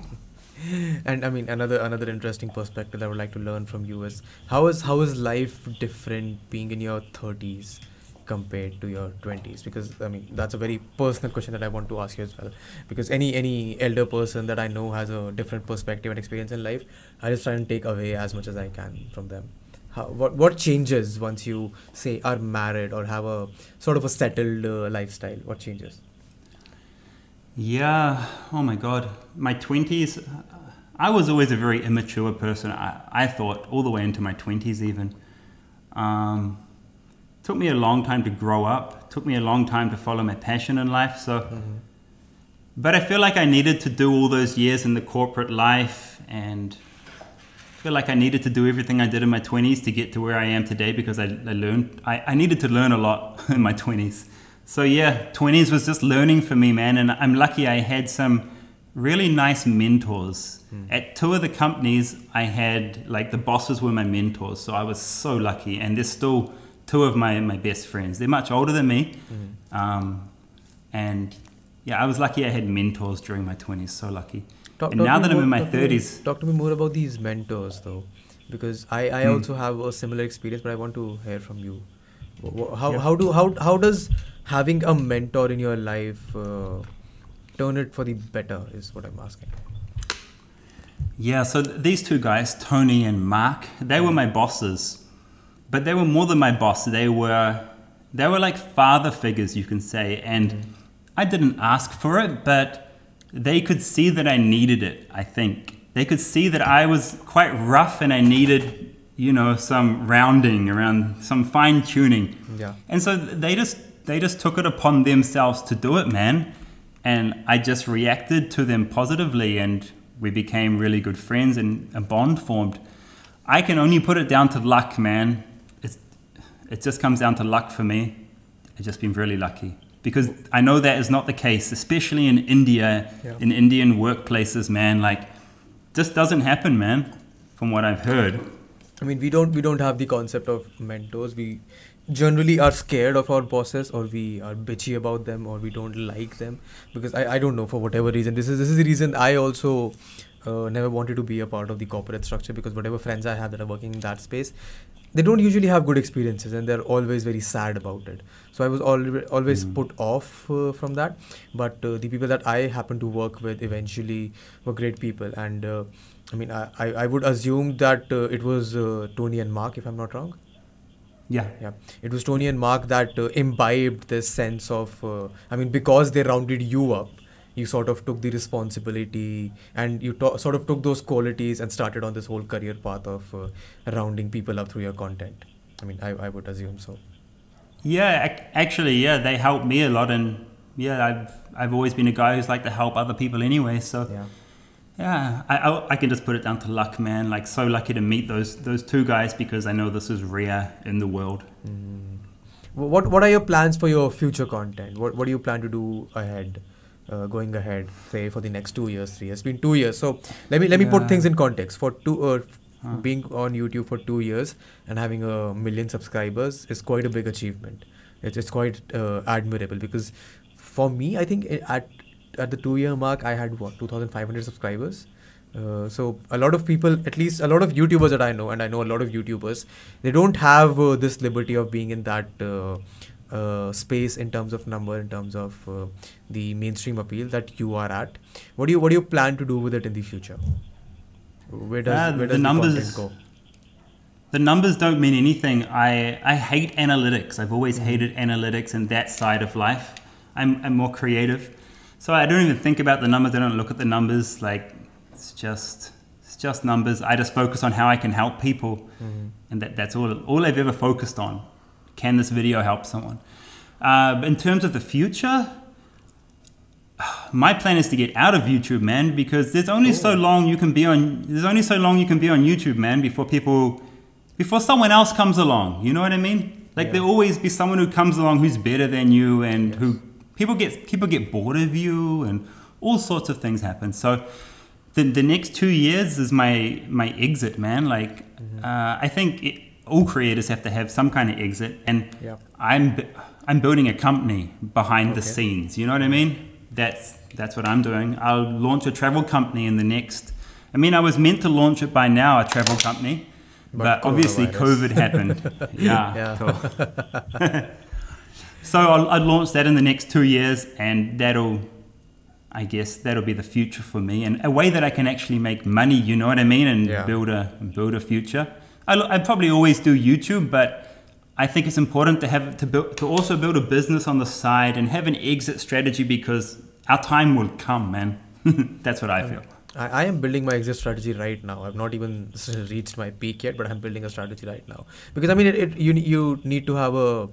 and i mean another another interesting perspective i would like to learn from you is how is how is life different being in your 30s compared to your 20s because i mean that's a very personal question that i want to ask you as well because any any elder person that i know has a different perspective and experience in life i just try and take away as much as i can from them how, what what changes once you say are married or have a sort of a settled uh, lifestyle what changes Yeah. Oh my God. My 20s, I was always a very immature person. I, I thought all the way into my 20s, even. Um, took me a long time to grow up. Took me a long time to follow my passion in life. So, mm-hmm. but I feel like I needed to do all those years in the corporate life, and I feel like I needed to do everything I did in my 20s to get to where I am today because I, I learned. I, I needed to learn a lot in my 20s. So yeah, 20s was just learning for me, man, and I'm lucky I had some really nice mentors. Mm. At two of the companies, I had like the bosses were my mentors, so I was so lucky, and they're still two of my, my best friends. They're much older than me, um, and yeah, I was lucky I had mentors during my 20s. So lucky. Talk, and talk now that I'm more- in my talk to me- 30s, talk to me more about these mentors, though, because I, I Hmm. also have a similar experience, but I want to hear from you. How, Yeah. how do how how does having a mentor in your life uh, turn it for the better? Is what I'm asking. Yeah, so th- these two guys, Tony and Mark, they were my bosses, but they were more than my boss. They were they were like father figures, you can say, and mm. I didn't ask for it, but they could see that I needed it. I think they could see that I was quite rough and I needed, you know, some rounding around, some fine tuning. Yeah. And so they just they just took it upon themselves to do it, man. And I just reacted to them positively and we became really good friends and a bond formed. I can only put it down to luck, man. It just comes down to luck for me. I've just been really lucky. Because I know that is not the case, especially in India, Yeah. in Indian workplaces, man. Like, this doesn't happen, man, from what I've heard. I mean, we don't we don't have the concept of mentors. We generally are scared of our bosses, or we are bitchy about them, or we don't like them because I, I don't know for whatever reason. This is this is the reason I also uh, never wanted to be a part of the corporate structure because whatever friends I have that are working in that space, they don't usually have good experiences and they're always very sad about it. So I was always always Mm. put off uh, from that. But uh, the people that I happened to work with eventually were great people and. Uh, I mean, I, I I would assume that uh, it was uh, Tony and Mark, if I'm not wrong. Yeah. Yeah, it was Tony and Mark that uh, imbibed this sense of. Uh, I mean, because they rounded you up, you sort of took the responsibility and you to- sort of took those qualities and started on this whole career path of uh, rounding people up through your content. I mean, I, I would assume so. Yeah, ac- actually, yeah, they helped me a lot, and yeah, I've I've always been a guy who's like to help other people anyway. So Yeah. Yeah, I, I, I can just put it down to luck, man. Like so lucky to meet those those two guys because I know this is rare in the world. What What are your plans for your future content? What What do you plan to do ahead, uh, going ahead, say for the next two years, three years? It's been two years, so let me let me put things in context. For two, uh, Huh. being on YouTube for two years and having a million subscribers is quite a big achievement. It's it's quite uh, admirable because for me, I think it, at at the two year mark, I had what two thousand five hundred subscribers. Uh, so a lot of people, at least a lot of YouTubers that I know, and I know a lot of YouTubers, they don't have uh, this liberty of being in that uh, uh, space in terms of number, in terms of uh, the mainstream appeal that you are at. What do you what do you plan to do with it in the future? Where does where the does the, numbers- content go? The numbers don't mean anything. I, I hate analytics. I've always hated analytics and that side of life. I'm, I'm more creative. So I don't even think about the numbers. I don't look at the numbers. Like, it's just, it's just numbers. I just focus on how I can help people. And that, that's all, all I've ever focused on. Can this video help someone? Uh, in terms of the future, my plan is to get out of YouTube, man, because there's only so long you can be on. There's only so long you can be on YouTube, man, before people, before someone else comes along. You know what I mean? Like Yeah. there'll always be someone who comes along who's better than you, and who people get people get bored of you, and all sorts of things happen. So. The, the next two years is my my exit, man. Like, uh, I think it, all creators have to have some kind of exit, and Yeah. I'm I'm building a company behind the scenes. You know what I mean? That's that's what I'm doing. I'll launch a travel company in the next. I mean, I was meant to launch it by now, a travel company, But but, obviously. COVID happened. yeah. Yeah. cool. so I'll, I'll launch that in the next two years, and that'll, I guess, that'll be the future for me, and a way that I can actually make money. You know what I mean? And Yeah. build a build a future. I I probably always do YouTube, but I think it's important to have to build to also build a business on the side and have an exit strategy because our time will come, man. That's what I um, feel. I, I am building my exit strategy right now. I've not even reached my peak yet, but I'm building a strategy right now because I mean, it, it you you need to have a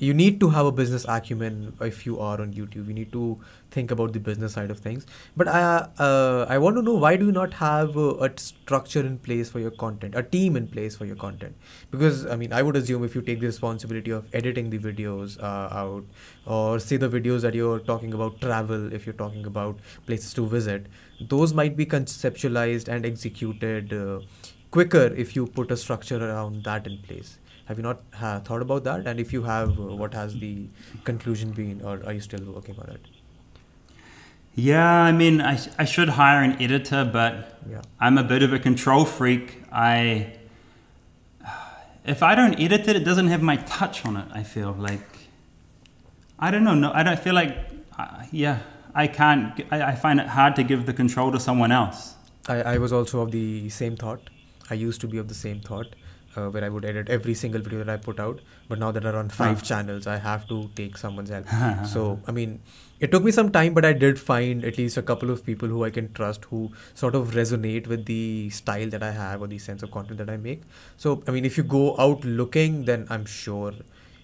you need to have a business acumen if you are on YouTube. You need to think about the business side of things. But I uh, I want to know why do you not have a, a structure in place for your content, a team in place for your content? Because I mean, I would assume if you take the responsibility of editing the videos uh, out, or say the videos that you're talking about travel, if you're talking about places to visit, those might be conceptualized and executed uh, quicker if you put a structure around that in place. Have you not ha- thought about that? And if you have, uh, what has the conclusion been, or are you still working on it? Yeah, I mean, I, I should hire an editor, but Yeah. I'm a bit of a control freak. I if I don't edit it, it doesn't have my touch on it. I feel like I don't know. No, I don't feel like uh, yeah. I can't. I find it hard to give the control to someone else. I, I was also of the same thought. I used to be of the same thought, uh, where I would edit every single video that I put out. But now that I run five Huh. channels, I have to take someone's help. so I mean, it took me some time, but I did find at least a couple of people who I can trust, who sort of resonate with the style that I have or the sense of content that I make. So I mean, if you go out looking, then I'm sure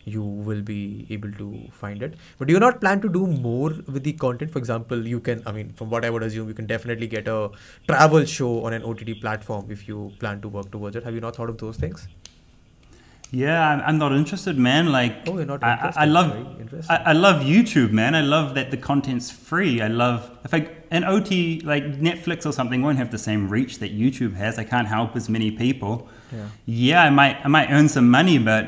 you will be able to find it. But do you not plan to do more with the content? For example, you can, I mean, from what I would assume, you can definitely get a travel show on an OTT platform if you plan to work towards it. Have you not thought of those things? Yeah, I'm, I'm not interested, man. Like, Oh, you're not I- I, love, I, I love YouTube, man. I love that the content's free. I love if I an OT like Netflix or something won't have the same reach that YouTube has. I can't help as many people. Yeah. Yeah, I might, I might earn some money, but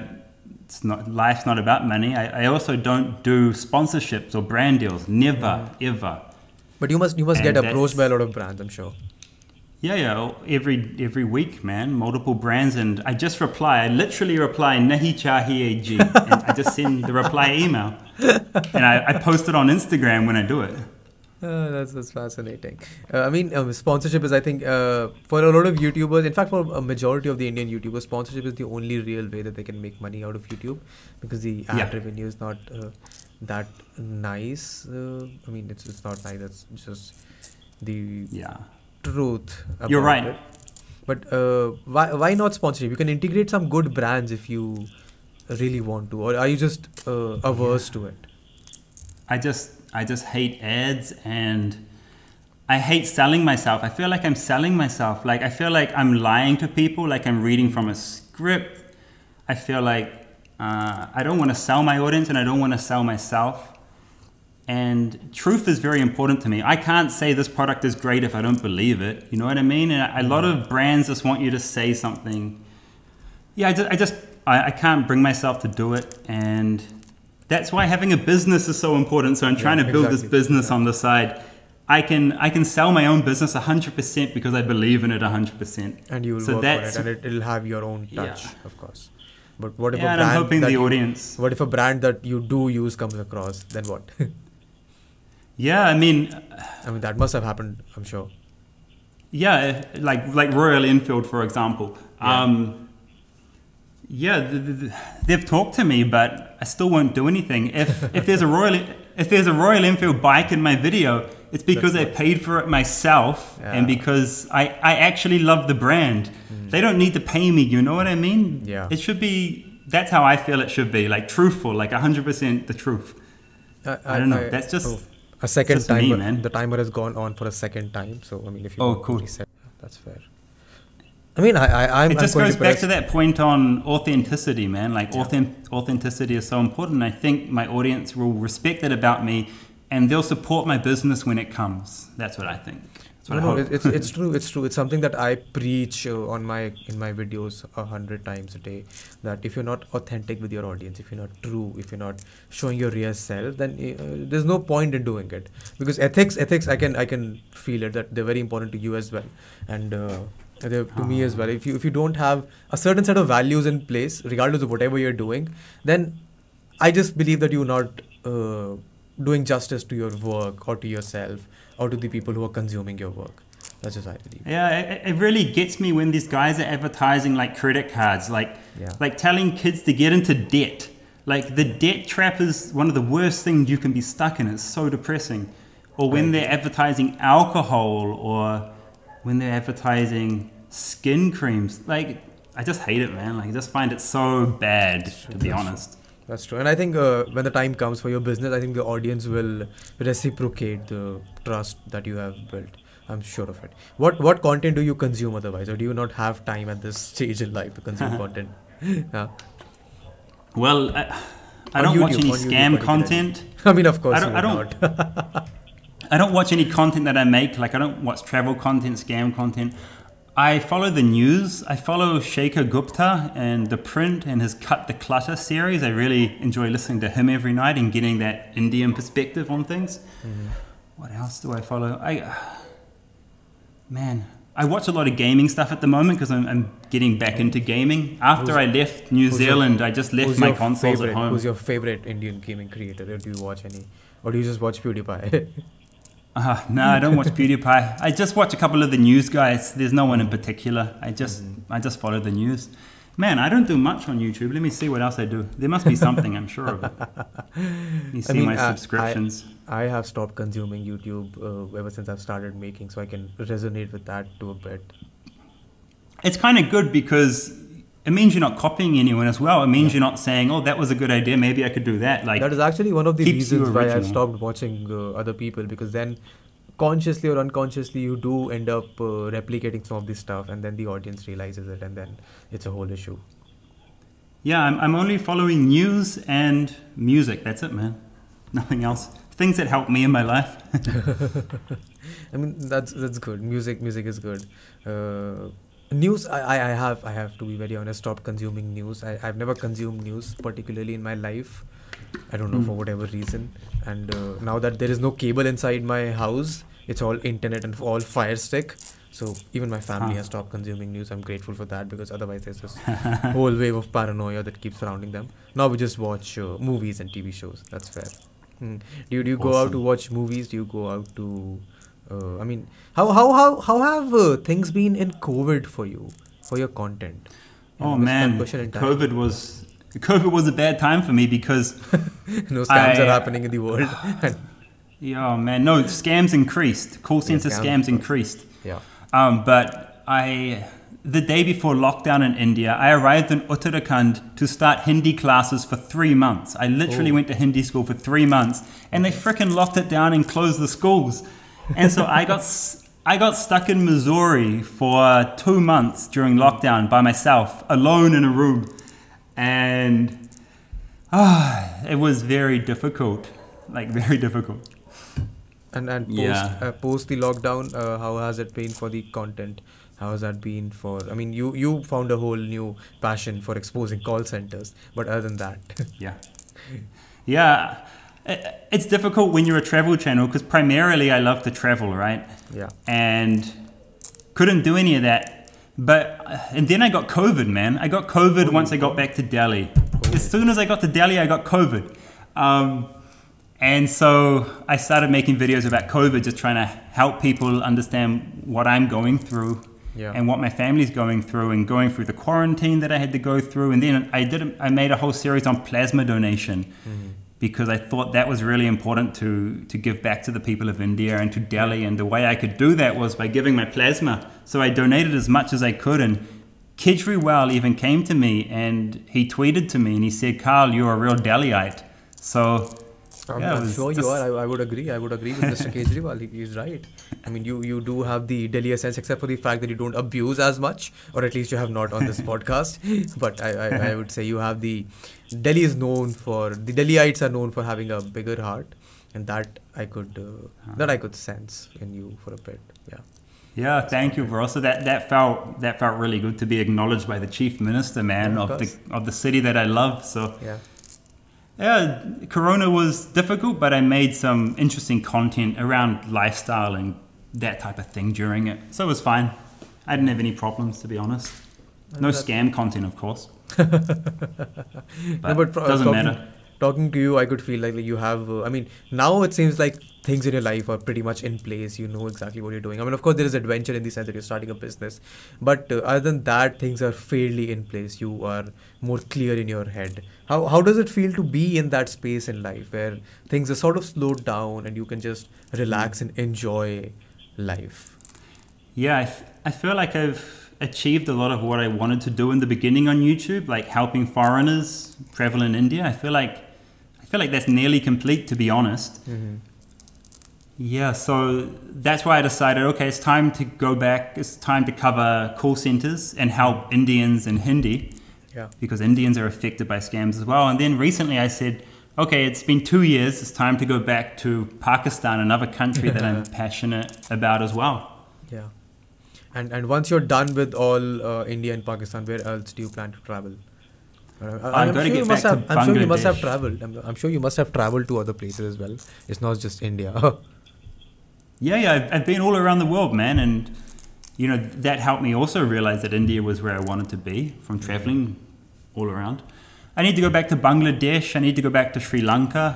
it's not. Life's not about money. I, I also don't do sponsorships or brand deals. Never, mm. ever. But you must you must get approached by a lot of brands, I'm sure. Yeah, yeah. Every every week, man, multiple brands, and I just reply. I literally reply nahi chahiye ji, and I just send the reply email, and I, I post it on Instagram when I do it. Uh, that's that's fascinating. Uh, I mean, um, sponsorship is, I think, uh, for a lot of YouTubers. In fact, for a majority of the Indian YouTubers, sponsorship is the only real way that they can make money out of YouTube, because the ad Yeah. revenue is not uh, that nice. Uh, I mean, it's it's not nice. It's just the Yeah, truth. You're right. it. But uh, why why not sponsorship? You can integrate some good brands if you really want to, or are you just uh, averse to it? I just I just hate ads, and I hate selling myself. I feel like I'm selling myself. Like I feel like I'm lying to people. Like I'm reading from a script. I feel like uh, I don't want to sell my audience and I don't want to sell myself. And truth is very important to me. I can't say this product is great if I don't believe it. You know what I mean? And a lot of brands just want you to say something. Yeah, I just, I, just I, I can't bring myself to do it. And that's why having a business is so important. So I'm trying Yeah, to build exactly. this business Yeah. on the side. I can I can sell my own business 100% because I believe in it 100%. and you will So work on it and it, it'll have your own touch Yeah. of course but what if Yeah, a and I'm brand hoping that the you, audience. what if a brand that you do use comes across then what Yeah, I mean, i mean that must have happened i'm sure Yeah, like like Royal Enfield, for example. Yeah. Um, yeah, th- th- th- they've talked to me, but I still won't do anything. If if there's a Royal if there's a Royal Enfield bike in my video, it's because I That's paid for it myself Yeah. and because I, I actually love the brand. Mm. They don't need to pay me. You know what I mean? Yeah. It should be. That's how I feel it should be. Like truthful, like 100% the truth. I don't know, that's just- oh, a second just me, timer man. the timer has gone on for a second time so i mean if you Oh, cool. reset that's fair i mean i, I i'm it just I'm goes back to that point on authenticity, man. Like Yeah. authentic, authenticity is so important. I think my audience will respect it about me, and they'll support my business when it comes. That's what I think. That's what no, I no, it's it's true. It's true. It's something that I preach uh, on my in my videos a hundred times a day. That if you're not authentic with your audience, if you're not true, if you're not showing your real self, then uh, there's no point in doing it. Because ethics, ethics, I can I can feel it that they're very important to you as well, and uh, to me as well. If you if you don't have a certain set of values in place, regardless of whatever you're doing, then I just believe that you're not uh, doing justice to your work or to yourself or to the people who are consuming your work. That's just I believe. Yeah, it, it really gets me when these guys are advertising like credit cards, like Yeah. like telling kids to get into debt. Like the debt trap is one of the worst things you can be stuck in. It's so depressing. Or when they're advertising alcohol, or when they're advertising skin creams. Like I just hate it, man. Like I just find it so bad, to be honest. That's true. And I think uh, when the time comes for your business, I think the audience will reciprocate the trust that you have built. I'm sure of it. What what content do you consume otherwise, or do you not have time at this stage in life to consume content? Yeah. Well, I, I don't watch any on YouTube scam content. I mean, of course, I don't- I would don't- not. I don't watch any content that I make. Like I don't watch travel content, scam content. I follow the news. I follow Shekhar Gupta and The Print and his Cut the Clutter series. I really enjoy listening to him every night and getting that Indian perspective on things. Mm-hmm. What else do I follow? I man, I watch a lot of gaming stuff at the moment because I'm, I'm getting back into gaming. After Who's- I left New who's your- Zealand, I just left my consoles favorite, at home. Who's your favorite Indian gaming creator? Or do you watch any, or do you just watch PewDiePie? Uh, no, I don't watch PewDiePie. I just watch a couple of the news guys. There's no one in particular. I just I just follow the news. Man, I don't do much on YouTube. Let me see what else I do. There must be something. I'm sure of it. Let me see mean, my uh, I- subscriptions. I have stopped consuming YouTube uh, ever since I've started making, so I can resonate with that to a bit. it's kind of good because it means you're not copying anyone as well. It means you're not saying, "Oh, that was a good idea. Maybe I could do that." Like that is actually one of the reasons why I've stopped watching uh, other people because then consciously or unconsciously you do end up uh, replicating some of this stuff and then the audience realizes it and then it's a whole issue. Yeah, I'm, I'm only following news and music. That's it, man. Nothing else. Things that help me in my life. I mean that's that's good. Music music is good. Uh, news I, I have I have to be very honest stopped consuming news. I, I've never consumed news particularly in my life. I don't know for Hmm. whatever reason. And uh, now that there is no cable inside my house, it's all internet and all Fire Stick. So even my family Ah. has stopped consuming news. I'm grateful for that because otherwise there's this whole wave of paranoia that keeps surrounding them. Now we just watch uh, movies and TV shows. That's fair. Mm. Do you, do you go out to watch movies? Do you go out to? Uh, I mean, how how how how have uh, things been in COVID for you for your content? oh I man. COVID was COVID was a bad time for me because no scams are happening in the world. Yeah, man, no scams increased. Call center scams, scams increased. yeah. Um, but I, the day before lockdown in India, I arrived in Uttarakhand to start Hindi classes for three months. I literally Oh. went to Hindi school for three months, and they freaking locked it down and closed the schools. And so I got I got stuck in Mussoorie for two months during lockdown by myself, alone in a room, and ah, it was very difficult, like very difficult. And and post Yeah. uh, post the lockdown, uh, how has it been for the content? How has that been for? I mean, you you found a whole new passion for exposing call centers, but other than that, Yeah. Yeah. I- It's difficult when you're a travel channel because primarily I love to travel, right? yeah, And couldn't do any of that. But, uh, and then I got COVID, man. I got COVID once I got back to Delhi. As soon as I got to Delhi, I got COVID. Um, and so I started making videos about COVID, just trying to help people understand what I'm going through Yeah. and what my family's going through and going through the quarantine that I had to go through. And then I did, I made a whole series on plasma donation mm-hmm. Because I thought that was really important to, to give back to the people of India and to Delhi. And the way I could do that was by giving my plasma. So I donated as much as I could. And Kejriwal even came to me and he tweeted to me and he said, Karl, you're a real Delhiite. So I'm, yeah, was sure you are. I, I would agree. I would agree with Mr. Kejriwal. He, he's right. I mean, you you do have the Delhi essence, except for the fact that you don't abuse as much, or at least you have not on this podcast. But I, I, I would say you have the Delhi is known for the Delhiites are known for having a bigger heart, and that I could uh, that I could sense in you for a bit. Yeah. Yeah, thank you, bro. So that, that felt that felt really good to be acknowledged by the chief minister, man, Yeah, of of the of the city that I love. So Yeah. yeah, Corona was difficult, but I made some interesting content around lifestyle and that type of thing during it. So it was fine. I didn't have any problems, to be honest. No scam content, of course. No, But, but, uh, doesn't talking, matter. Talking to you, I could feel like, like you have. Uh, I mean, now it seems like things in your life are pretty much in place. You know exactly what you're doing. I mean, of course, there is adventure in the sense that you're starting a business, but uh, other than that, things are fairly in place. You are more clear in your head. How how does it feel to be in that space in life where things are sort of slowed down and you can just relax and enjoy life? Yeah, I, f- I feel like I've achieved a lot of what I wanted to do in the beginning on YouTube, like helping foreigners travel in India. I feel like I feel like that's nearly complete, to be honest. Mm-hmm. Yeah, so that's why I decided, okay, it's time to go back. It's time to cover call centers and help Indians in Hindi Yeah. because Indians are affected by scams as well. And then recently I said, okay, it's been two years. It's time to go back to Pakistan, another country that I'm passionate about as well. And and once you're done with all uh, India and Pakistan, where else do you plan to travel? Uh, I'm sure you must have, I'm sure you must have traveled. I'm, I'm sure you must have traveled to other places as well. It's not just India. Yeah, yeah, I've, I've been all around the world, man, and you know that helped me also realize that India was where I wanted to be from traveling all around. I need to go back to Bangladesh. I need to go back to Sri Lanka.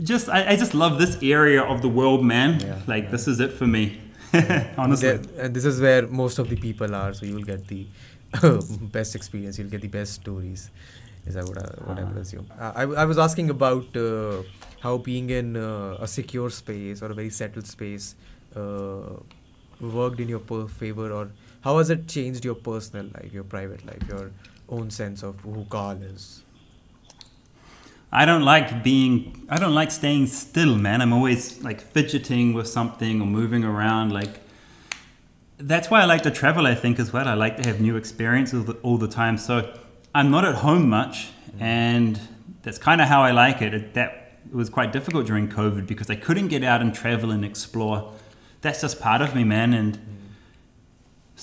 Just, I, I just love this area of the world, man. Yeah, like yeah. this is it for me, honestly. And this is where most of the people are, so you'll get the best experience. You'll get the best stories. Is that what I, what I would assume? Uh, I, I was asking about uh, how being in uh, a secure space or a very settled space uh, worked in your per- favor, or how has it changed your personal life, your private life, your own sense of who Karl is? I don't like being, I don't like staying still, man. I'm always like fidgeting with something or moving around. Like, that's why I like to travel, I think, as well. I like to have new experiences all the, all the time. So I'm not at home much, mm. and that's kind of how I like it. it. That it was quite difficult during COVID because I couldn't get out and travel and explore. That's just part of me, man. And mm.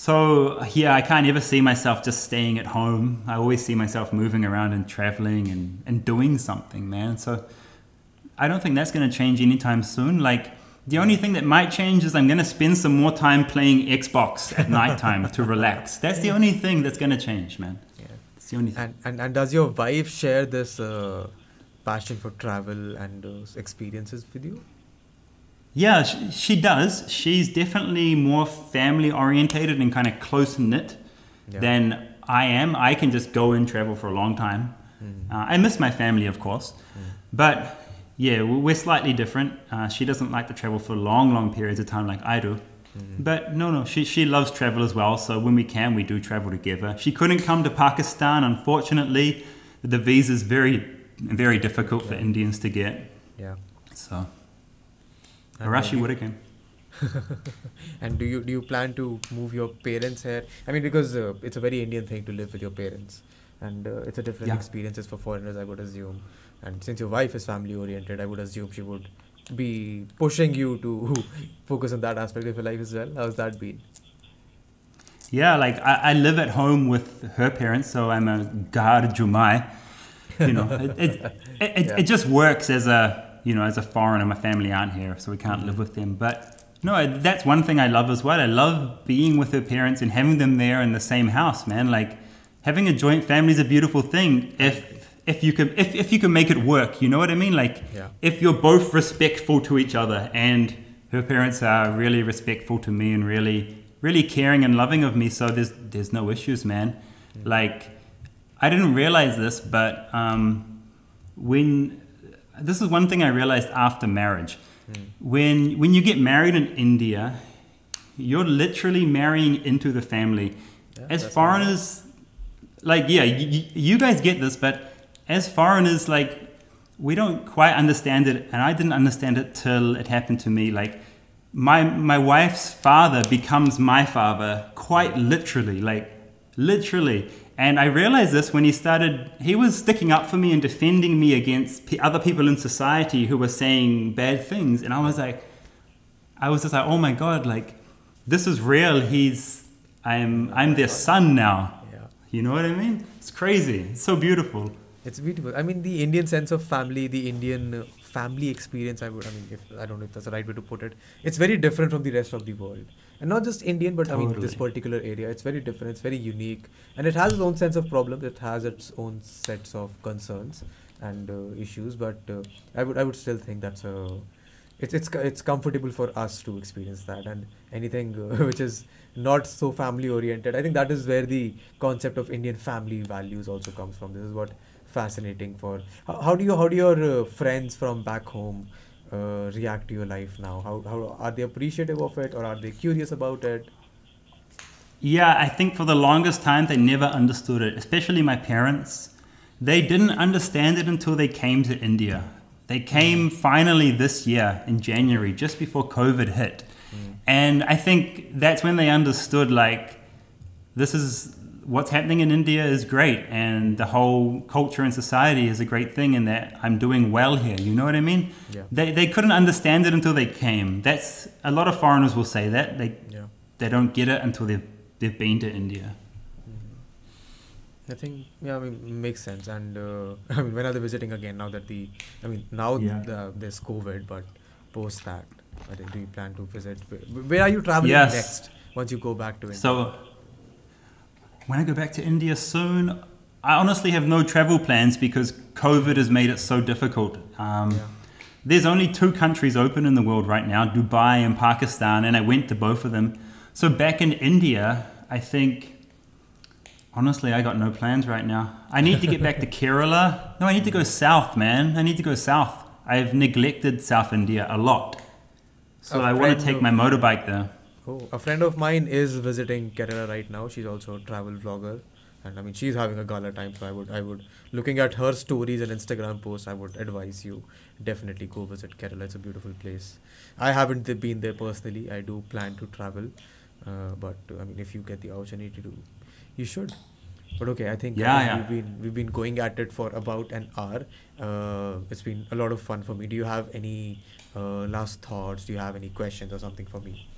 So, yeah, I can't ever see myself just staying at home. I always see myself moving around and traveling and, and doing something, man. So, I don't think that's going to change anytime soon. Like, the only thing that might change is I'm going to spend some more time playing Xbox at nighttime to relax. That's the only thing that's going to change, man. Yeah. It's the only thing. And, and and does your wife share this uh, passion for travel and uh, experiences with you? Yeah, she, she does. She's definitely more family orientated and kind of close knit Yeah. than I am. I can just go and travel for a long time. Mm. Uh, I miss my family, of course, but yeah, we- we're slightly different. Uh, she doesn't like to travel for long, long periods of time like I do. But no, no, she, she loves travel as well. So when we can, we do travel together. She couldn't come to Pakistan, unfortunately. The visa is very, very difficult for Indians to get. Yeah. So And Arashi then- would came. and do you do you plan to move your parents here? I mean, because uh, it's a very Indian thing to live with your parents, and uh, it's a different Yeah. experiences for foreigners, I would assume. And since your wife is family oriented, I would assume she would be pushing you to focus on that aspect of your life as well. How's that been? Yeah, like I, I live at home with her parents, so I'm a ghar jamai. You know, it, it, it, it, it just works as a you know as a foreigner. My family aren't here, so we can't live with them. But no, that's one thing I love as well. I love being with her parents and having them there in the same house, man. Like having a joint family is a beautiful thing if if you can if, if you can make it work. You know what I mean? Like Yeah. if you're both respectful to each other and her parents are really respectful to me and really really caring and loving of me so there's there's no issues man like i didn't realize this but um, when this is one thing i realized after marriage. When when you get married in india you're literally marrying into the family. Yeah, as foreigners like yeah you, you guys get this but as foreigners like we don't quite understand it and i didn't understand it till it happened to me. Like my my wife's father becomes my father quite literally like literally and i realized this when he started he was sticking up for me and defending me against p- other people in society who were saying bad things and i was like i was just like oh my god like this is real he's i'm i'm their son now Yeah. you know what i mean it's crazy it's so beautiful It's beautiful. I mean, the Indian sense of family, the Indian uh, family experience. I would. I mean, if I don't know if that's the right way to put it. It's very different from the rest of the world, and not just Indian, but I mean this particular area. It's very different. It's very unique, and it has its own sense of problems. It has its own sets of concerns and uh, issues. But uh, I would. I would still think that's a. It's it's it's comfortable for us to experience that, and anything uh, which is not so family oriented. I think that is where the concept of Indian family values also comes from. This is what fascinating for how, how do you how do your uh, friends from back home uh, react to your life now how, how are they appreciative of it or are they curious about it Yeah, I think for the longest time they never understood it, especially my parents. They didn't understand it until they came to India. They came finally this year in January, just before COVID hit. And I think that's when they understood like, this is what's happening in India is great, and the whole culture and society is a great thing, and that I'm doing well here. You know what I mean? Yeah. They, they couldn't understand it until they came. That's a lot of foreigners will say that they yeah they don't get it until they've they've been to India. i think yeah i mean makes sense and uh, i mean when are they visiting again now that the i mean now Yeah. the, there's covid but post that do you plan to visit where, where are you traveling Yes. next once you go back to India? So when I go back to India soon, I honestly have no travel plans because COVID has made it so difficult. Um, Yeah. There's only two countries open in the world right now, Dubai and Pakistan, and I went to both of them. So back in India, I think honestly I got no plans right now. I need to get back to Kerala. No, I need to go south, man. I need to go south. I've neglected South India a lot. So A I want to take my motorbike there. Oh, a friend of mine is visiting Kerala right now. She's also a travel vlogger, and I mean she's having a gala time. So I would, I would, looking at her stories and Instagram posts, I would advise you definitely go visit Kerala. It's a beautiful place. I haven't been there personally. I do plan to travel, uh, but uh, I mean if you get the opportunity to, you should. But okay, I think uh, Yeah, yeah. we've been we've been going at it for about an hour. Uh, it's been a lot of fun for me. Do you have any uh, last thoughts? Do you have any questions or something for me?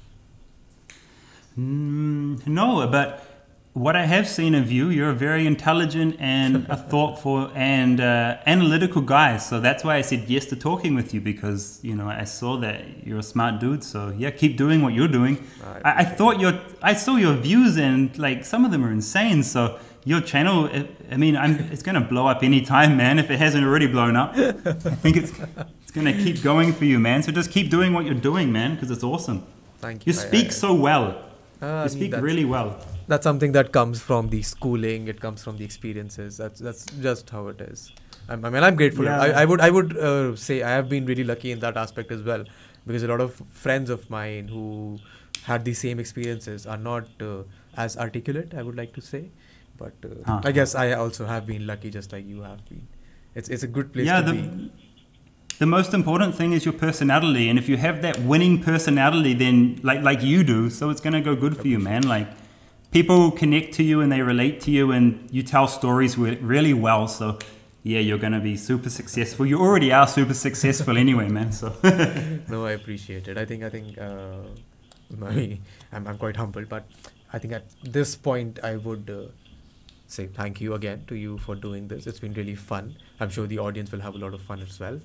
Mm, no, but what I have seen of you, you're a very intelligent and a thoughtful and uh, analytical guy. So that's why I said yes to talking with you because you know I saw that you're a smart dude. So yeah, keep doing what you're doing. I I, thought your I saw your views and like some of them are insane. So your channel, I, mean, I'm, it's gonna blow up any time, man. If it hasn't already blown up, I think it's it's gonna keep going for you, man. So just keep doing what you're doing, man, because it's awesome. Thank You you. Speak so well. I You speak really well. That's something that comes from the schooling. It comes from the experiences. That's that's just how it is. I'm, I mean, I'm grateful. Yeah. I, I would I would uh, say I have been really lucky in that aspect as well, because a lot of friends of mine who had the same experiences are not uh, as articulate. I would like to say, but uh, Ah. I guess I also have been lucky, just like you have been. It's it's a good place yeah, to the, be. The most important thing is your personality. And if you have that winning personality, then like like you do, so it's gonna go good for you, man. Like people connect to you and they relate to you, and you tell stories really well. So yeah, you're gonna be super successful. You already are super successful anyway, man. So no, I appreciate it. I think I think uh, my, I'm I'm quite humble, but I think at this point I would. Uh, say thank you again to you for doing this. It's been really fun. I'm sure the audience will have a lot of fun as well.